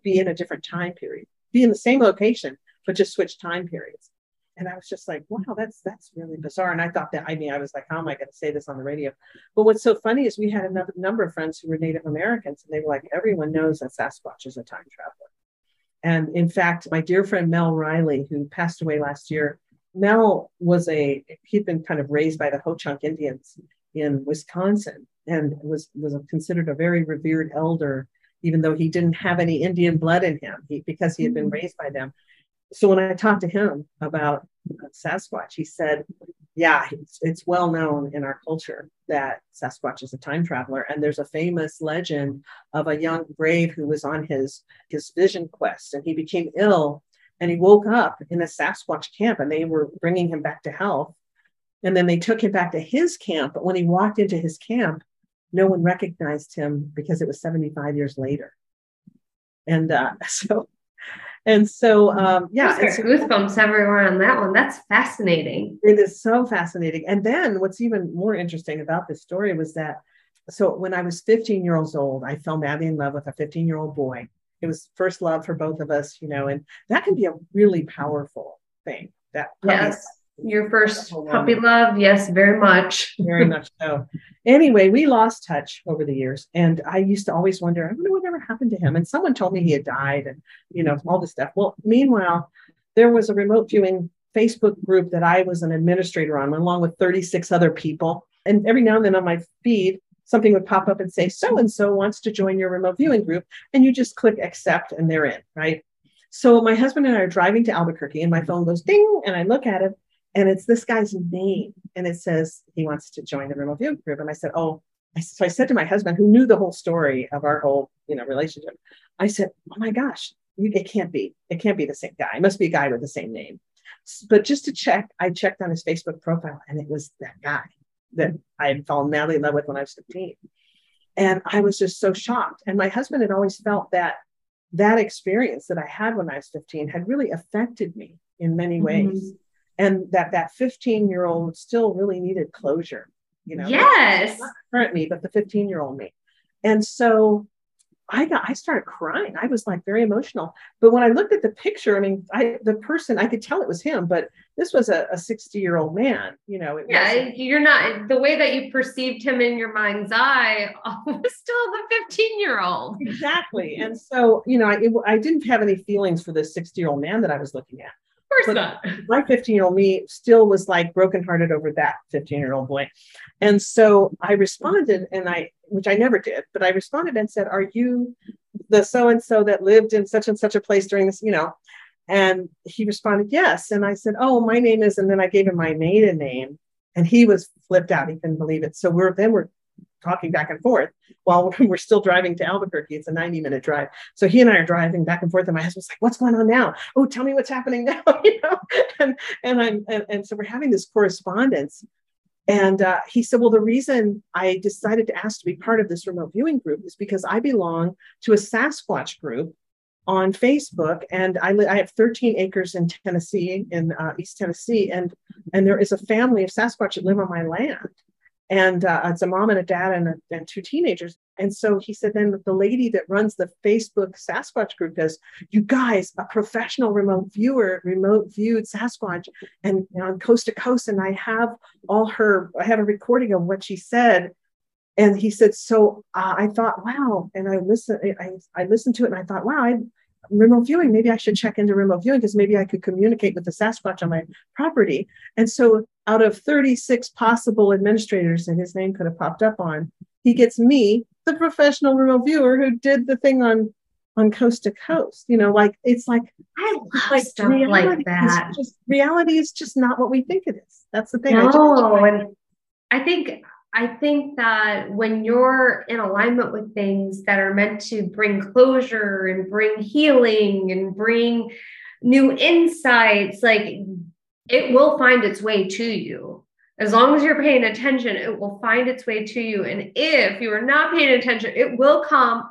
be in a different time period be in the same location but just switch time periods. and I was just like, wow, that's that's really bizarre. And I thought that I mean, I was like, how am I going to say this on the radio? But what's so funny is we had a number of friends who were Native Americans, and they were like, everyone knows that Sasquatch is a time traveler. And in fact, my dear friend Mel Riley, who passed away last year, Mel was a he'd been kind of raised by the Ho Chunk Indians in Wisconsin and was was considered a very revered elder, even though he didn't have any Indian blood in him, he, because he had been mm-hmm. raised by them so when I talked to him about Sasquatch, he said, "Yeah, it's, it's well known in our culture that Sasquatch is a time traveler, and there's a famous legend of a young brave who was on his his vision quest, and he became ill, and he woke up in a Sasquatch camp, and they were bringing him back to health, and then they took him back to his camp, but when he walked into his camp, no one recognized him because it was 75 years later, and uh, so." And so, um, yeah, There's goosebumps everywhere on that one. That's fascinating. It is so fascinating. And then, what's even more interesting about this story was that so when I was 15 years old, I fell madly in love with a 15 year old boy. It was first love for both of us, you know, and that can be a really powerful thing. That yes your first puppy love yes very much. Very much so. Anyway we lost touch over the years and i used to always wonder i wonder what ever happened to him. And someone told me he had died and you know all this stuff. Well meanwhile there was a remote viewing facebook group that i was an administrator on along with 36 other people. And every now and then on my feed something would pop up and say so and so wants to join your remote viewing group and you just click accept and they're in right? So my husband and I are driving to Albuquerque and my phone goes ding and I look at it and it's this guy's name and it says he wants to join the remote view group. And i said oh so i said to my husband who knew the whole story of our whole you know relationship i said oh my gosh it can't be it can't be the same guy. It must be a guy with the same name. But just to check i checked on his facebook profile and it was that guy that i had fallen madly in love with when i was 15 and i was just so shocked. And my husband had always felt that that experience that i had when i was 15 had really affected me in many mm-hmm. ways. mm-hmm and that that 15 year old still really needed closure you know yes not current me but the 15 year old me and so I got I started crying. I was like very emotional. But when I looked at the picture, I mean, I the person I could tell it was him, but this was a 60 year old man. You know, yeah, you're not the way that you perceived him in your mind's eye was still the 15 year old. Exactly. And so, you know, I, it, I didn't have any feelings for this 60 year old man that I was looking at course but not. My 15 year old me still was like brokenhearted over that 15 year old boy. And so I responded, and I, which I never did, but I responded and said, Are you the so and so that lived in such and such a place during this, you know? And he responded, Yes. And I said, Oh, my name is, and then I gave him my maiden name. And he was flipped out. He couldn't believe it. So we're then we're talking back and forth while we're still driving to Albuquerque. It's a 90 minute drive. So he and I are driving back and forth. And my husband's like, what's going on now? Oh, tell me what's happening now. you know? And, and I'm, and, and so we're having this correspondence. And uh, he said, well, the reason I decided to ask to be part of this remote viewing group is because I belong to a Sasquatch group on Facebook, and I, li- I have 13 acres in Tennessee, in uh, East Tennessee, and and there is a family of Sasquatch that live on my land and uh, it's a mom and a dad and, a, and two teenagers. And so he said, then the lady that runs the Facebook Sasquatch group goes, you guys, a professional remote viewer, remote viewed Sasquatch, and on coast to coast. And I have all her, I have a recording of what she said. And he said, so uh, I thought, wow. And I listened, I, I listened to it and I thought, wow, I, remote viewing. Maybe I should check into remote viewing because maybe I could communicate with the Sasquatch on my property. And so, out of 36 possible administrators that his name could have popped up on, he gets me, the professional remote viewer who did the thing on on coast to coast. You know, like it's like I love like stuff like that. Just, reality is just not what we think it is. That's the thing. No, I, and I think I think that when you're in alignment with things that are meant to bring closure and bring healing and bring new insights, like it will find its way to you. As long as you're paying attention, it will find its way to you. And if you are not paying attention, it will come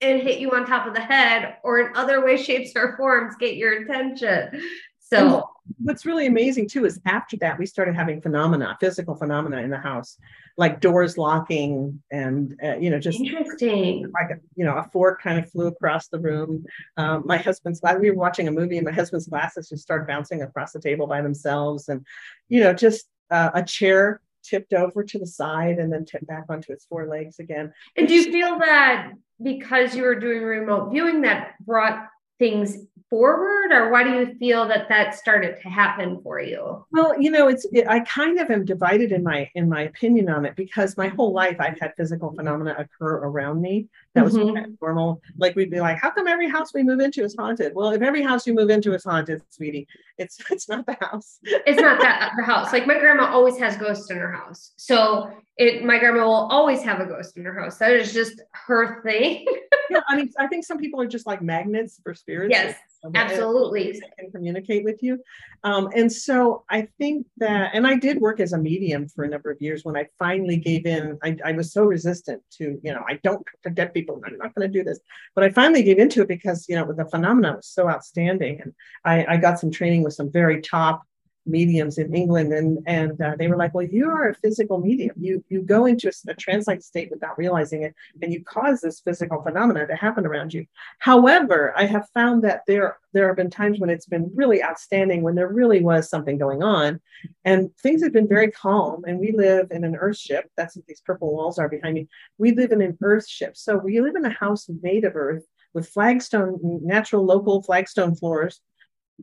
and hit you on top of the head or in other ways, shapes, or forms get your attention. So what's really amazing too is after that we started having phenomena, physical phenomena in the house, like doors locking and uh, you know just interesting. Like a, you know a fork kind of flew across the room. Um, my husband's we were watching a movie and my husband's glasses just started bouncing across the table by themselves, and you know just uh, a chair tipped over to the side and then tipped back onto its four legs again. And do you feel that because you were doing remote viewing that brought things forward or why do you feel that that started to happen for you? Well you know it's it, i kind of am divided in my in my opinion on it because my whole life i've had physical phenomena occur around me that was mm-hmm. normal. Like we'd be like how come every house we move into is haunted? Well if every house you move into is haunted sweetie it's it's not the house. It's not that the house. Like my grandma always has ghosts in her house. So it my grandma will always have a ghost in her house. That is just her thing. Yeah i mean i think some people are just like magnets for spirits. Yes absolutely. can communicate with you um, and so i think that and i did work as a medium for a number of years when i finally gave in. I, I was so resistant to you know i don't dead people i'm not going to do this. But i finally gave into it because you know the phenomenon was so outstanding. And I, I got some training with some very top mediums in England, and and uh, they were like, "Well, you are a physical medium. You you go into a, a trance-like state without realizing it, and you cause this physical phenomena to happen around you." However, I have found that there there have been times when it's been really outstanding, when there really was something going on, and things have been very calm. And we live in an Earth ship. That's what these purple walls are behind me. We live in an Earth ship, so we live in a house made of Earth with flagstone, natural local flagstone floors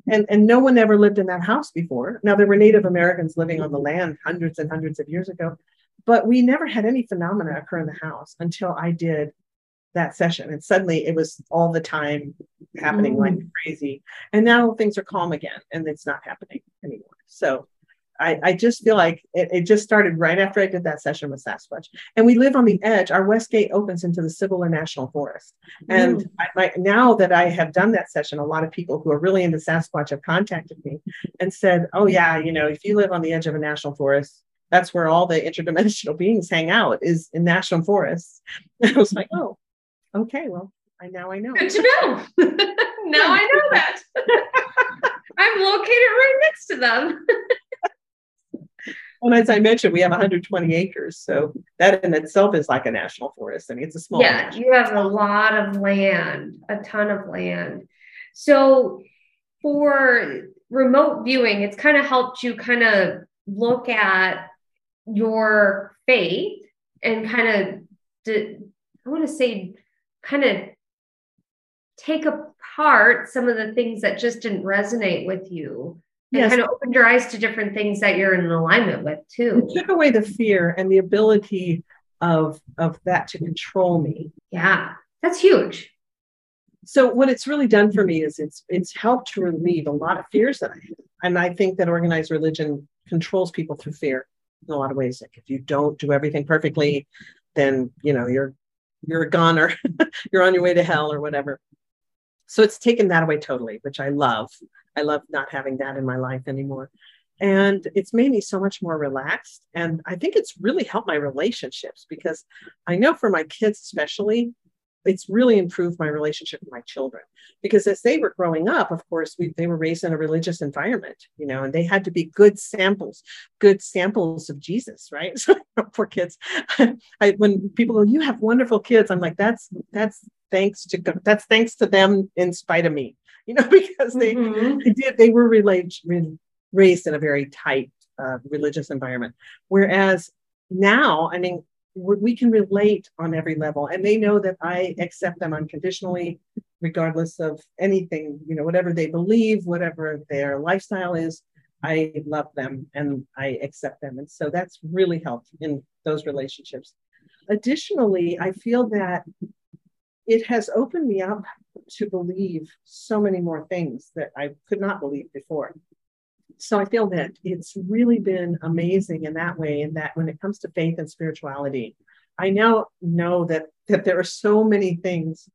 and and no one ever lived in that house before. Now there were native americans living on the land hundreds and hundreds of years ago but we never had any phenomena occur in the house until i did that session and suddenly it was all the time happening mm. like crazy. And now things are calm again and it's not happening anymore. So I, I just feel like it, it, just started right after I did that session with Sasquatch. And we live on the edge. Our west gate opens into the Cibola National Forest. And mm. I, my, now that I have done that session, a lot of people who are really into Sasquatch have contacted me and said, oh, yeah, you know, if you live on the edge of a national forest, that's where all the interdimensional beings hang out is in national forests. And I was like, oh, okay, well, I now I know. Good to know. now I know that. I'm located right next to them. And as I mentioned, we have 120 acres. So that in itself is like a national forest. I mean, it's a small. Yeah, you have a lot of land, a ton of land. So for remote viewing, it's kind of helped you kind of look at your faith and kind of, I want to say, kind of take apart some of the things that just didn't resonate with you yes. kind of opened your eyes to different things that you're in alignment with too. It took away the fear and the ability of of that to control me. Yeah, that's huge. So what it's really done for me is it's it's helped to relieve a lot of fears that I have. And I think that organized religion controls people through fear in a lot of ways. Like if you don't do everything perfectly, then you know you're you're a goner, you're on your way to hell or whatever. So it's taken that away totally, which I love. I love not having that in my life anymore. And it's made me so much more relaxed. And I think it's really helped my relationships because I know for my kids, especially, it's really improved my relationship with my children because as they were growing up of course we, they were raised in a religious environment you know and they had to be good samples good samples of jesus right so poor kids I, when people go you have wonderful kids i'm like that's that's thanks to God. that's thanks to them in spite of me you know, because they, mm-hmm. they did, they were raised, raised in a very tight uh, religious environment. Whereas now, I mean, we can relate on every level and they know that I accept them unconditionally, regardless of anything, you know, whatever they believe, whatever their lifestyle is. I love them and I accept them. And so that's really helped in those relationships. Additionally, I feel that it has opened me up to believe so many more things that I could not believe before. So I feel that it's really been amazing in that way, in that when it comes to faith and spirituality, I now know that that there are so many things.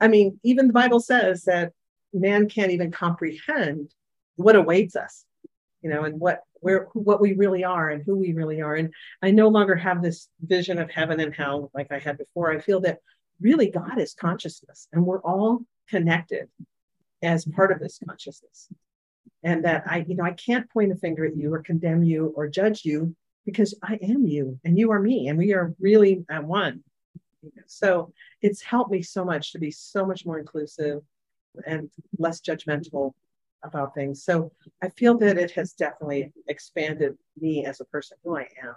I mean, even the Bible says that man can't even comprehend what awaits us, you know, and what where what we really are and who we really are. And I no longer have this vision of heaven and hell like I had before. I feel that really God is consciousness and we're all connected as part of this consciousness. And that I, you know, I can't point a finger at you or condemn you or judge you because I am you and you are me and we are really at one. So it's helped me so much to be so much more inclusive and less judgmental about things. So I feel that it has definitely expanded me as a person who I am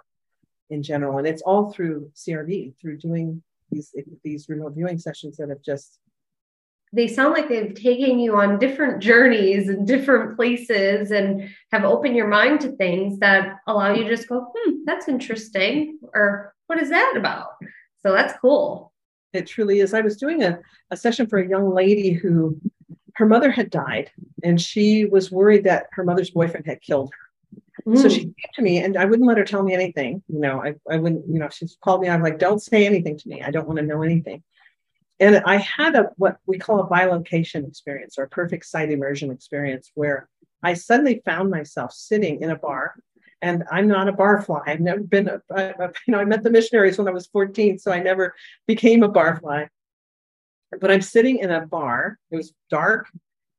in general. And it's all through CRV, through doing these these remote viewing sessions that have just they sound like they've taken you on different journeys and different places and have opened your mind to things that allow you to just go, hmm, that's interesting. Or what is that about? So that's cool. It truly is. I was doing a, a session for a young lady who her mother had died and she was worried that her mother's boyfriend had killed her. Mm. So she came to me and I wouldn't let her tell me anything. You know, I, I wouldn't, you know, she's called me. I'm like, don't say anything to me. I don't want to know anything. And I had a what we call a bilocation experience or a perfect sight immersion experience where I suddenly found myself sitting in a bar. And I'm not a barfly. I've never been, a, you know, I met the missionaries when I was 14, so I never became a barfly. But I'm sitting in a bar. It was dark,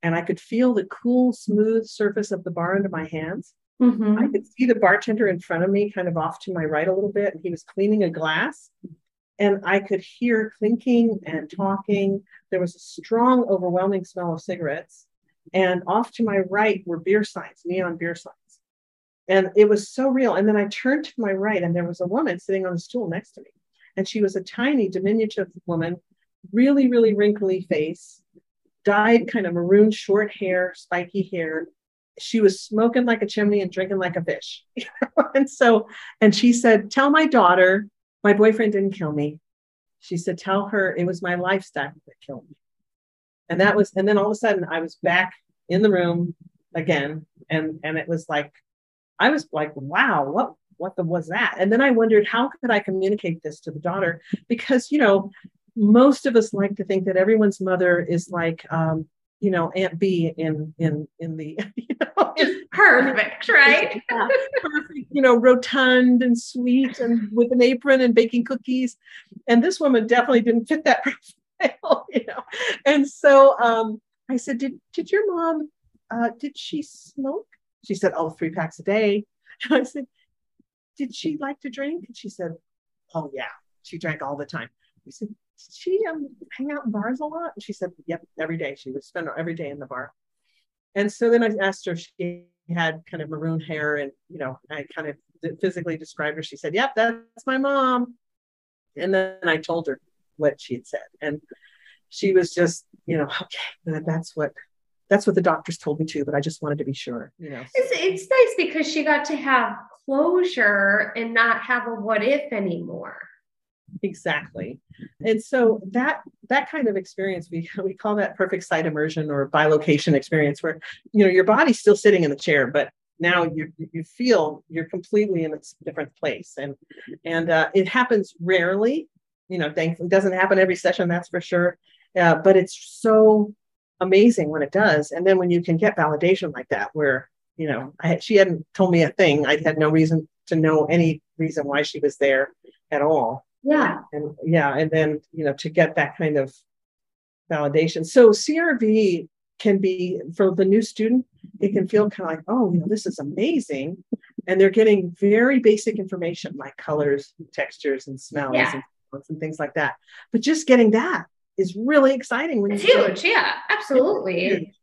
and I could feel the cool, smooth surface of the bar under my hands. Mm-hmm. I could see the bartender in front of me, kind of off to my right a little bit, and he was cleaning a glass and I could hear clinking and talking. There was a strong, overwhelming smell of cigarettes. And off to my right were beer signs, neon beer signs. And it was so real. And then I turned to my right, and there was a woman sitting on a stool next to me. And she was a tiny, diminutive woman, really, really wrinkly face, dyed kind of maroon, short hair, spiky hair. She was smoking like a chimney and drinking like a fish. and so, and she said, Tell my daughter my boyfriend didn't kill me. She said, Tell her it was my lifestyle that killed me. And that was, and then all of a sudden I was back in the room again. And and it was like, I was like, wow, what what the was that? And then I wondered how could I communicate this to the daughter? Because you know, most of us like to think that everyone's mother is like um, you know aunt Bee in in in the you know perfect right? yeah, perfect you know rotund and sweet and with an apron and baking cookies. And this woman definitely didn't fit that profile you know. And so um i said did did your mom uh did she smoke? She said oh three packs a day. And i said did she like to drink? And she said oh yeah she drank all the time. We said she um, hang out in bars a lot? And she said, yep, every day. She would spend every day in the bar. And so then I asked her if she had kind of maroon hair and, you know, I kind of physically described her. She said, yep, that's my mom. And then I told her what she had said. And she was just, you know, okay, that's what that's what the doctors told me too, but I just wanted to be sure, you know. It's, it's nice because she got to have closure and not have a what if anymore exactly. And so that that kind of experience we we call that perfect sight immersion or bilocation experience where you know your body's still sitting in the chair but now you you feel you're completely in a different place. And and uh, it happens rarely you know thankfully doesn't happen every session that's for sure uh, but it's so amazing when it does. And then when you can get validation like that where you know I, she hadn't told me a thing. I had no reason to know any reason why she was there at all yeah. And yeah, and then you know to get that kind of validation. So CRV can be for the new student, it can feel kind of like, oh, you know, this is amazing. And they're getting very basic information like colors, textures, and smells yeah. and, and things like that. But just getting that is really exciting when it's huge. Yeah, absolutely.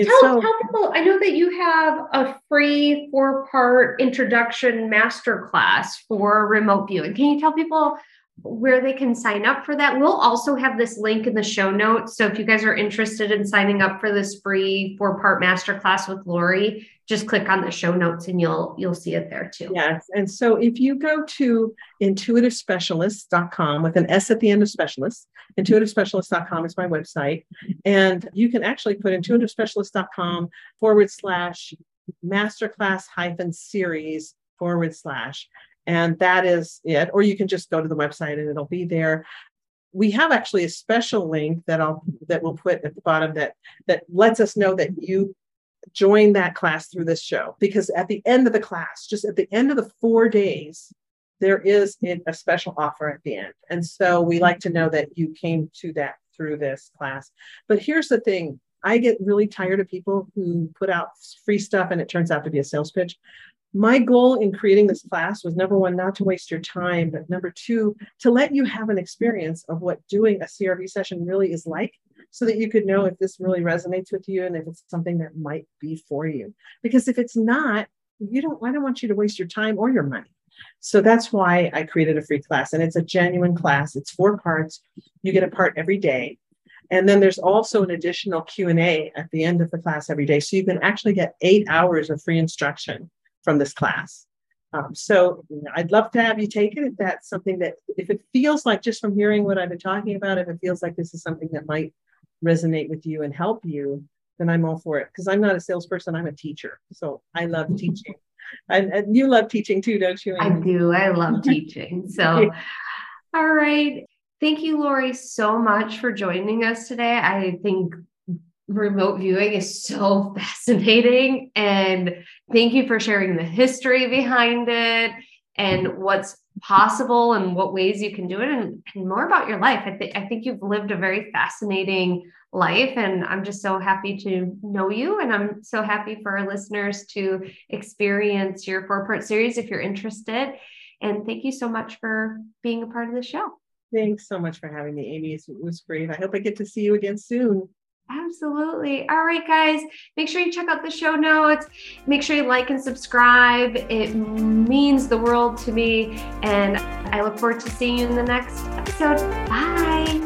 Tell, so, tell people, I know that you have a free four part introduction masterclass for remote viewing. Can you tell people where they can sign up for that. We'll also have this link in the show notes. So if you guys are interested in signing up for this free four-part masterclass with Lori, just click on the show notes and you'll you'll see it there too. Yes. And so if you go to intuitivespecialist.com with an S at the end of specialist, intuitivespecialist.com is my website. And you can actually put intuitivespecialist.com forward slash masterclass hyphen series forward slash and that is it. Or you can just go to the website and it'll be there. We have actually a special link that I'll that we'll put at the bottom that that lets us know that you join that class through this show because at the end of the class, just at the end of the four days, there is a special offer at the end. And so we like to know that you came to that through this class. But here's the thing I get really tired of people who put out free stuff and it turns out to be a sales pitch. My goal in creating this class was number one, not to waste your time, but number two, to let you have an experience of what doing a CRV session really is like so that you could know if this really resonates with you and if it's something that might be for you. Because if it's not, you don't, I don't want you to waste your time or your money. So that's why I created a free class and it's a genuine class. It's four parts. You get a part every day. And then there's also an additional Q&A at the end of the class every day. So you can actually get eight hours of free instruction from this class. Um, so I'd love to have you take it if that's something that, if it feels like just from hearing what I've been talking about, if it feels like this is something that might resonate with you and help you, then I'm all for it. Because I'm not a salesperson, I'm a teacher. So I love teaching. And, and you love teaching too, don't you? I do. I love teaching. So, all right. Thank you, Lori, so much for joining us today. I think remote viewing is so fascinating. And thank you for sharing the history behind it and what's possible and what ways you can do it and, and more about your life. I think I think you've lived a very fascinating life and I'm just so happy to know you and I'm so happy for our listeners to experience your four-part series if you're interested. And thank you so much for being a part of the show. Thanks so much for having me, Amy. It was great. I hope I get to see you again soon. Absolutely. All right, guys, make sure you check out the show notes. Make sure you like and subscribe. It means the world to me. And I look forward to seeing you in the next episode. Bye.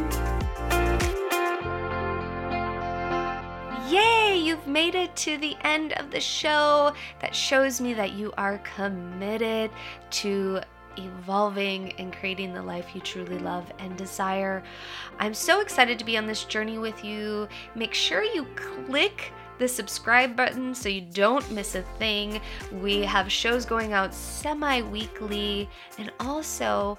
Yay, you've made it to the end of the show. That shows me that you are committed to evolving and creating the life you truly love and desire. I'm so excited to be on this journey with you. Make sure you click the subscribe button so you don't miss a thing. We have shows going out semi weekly, and also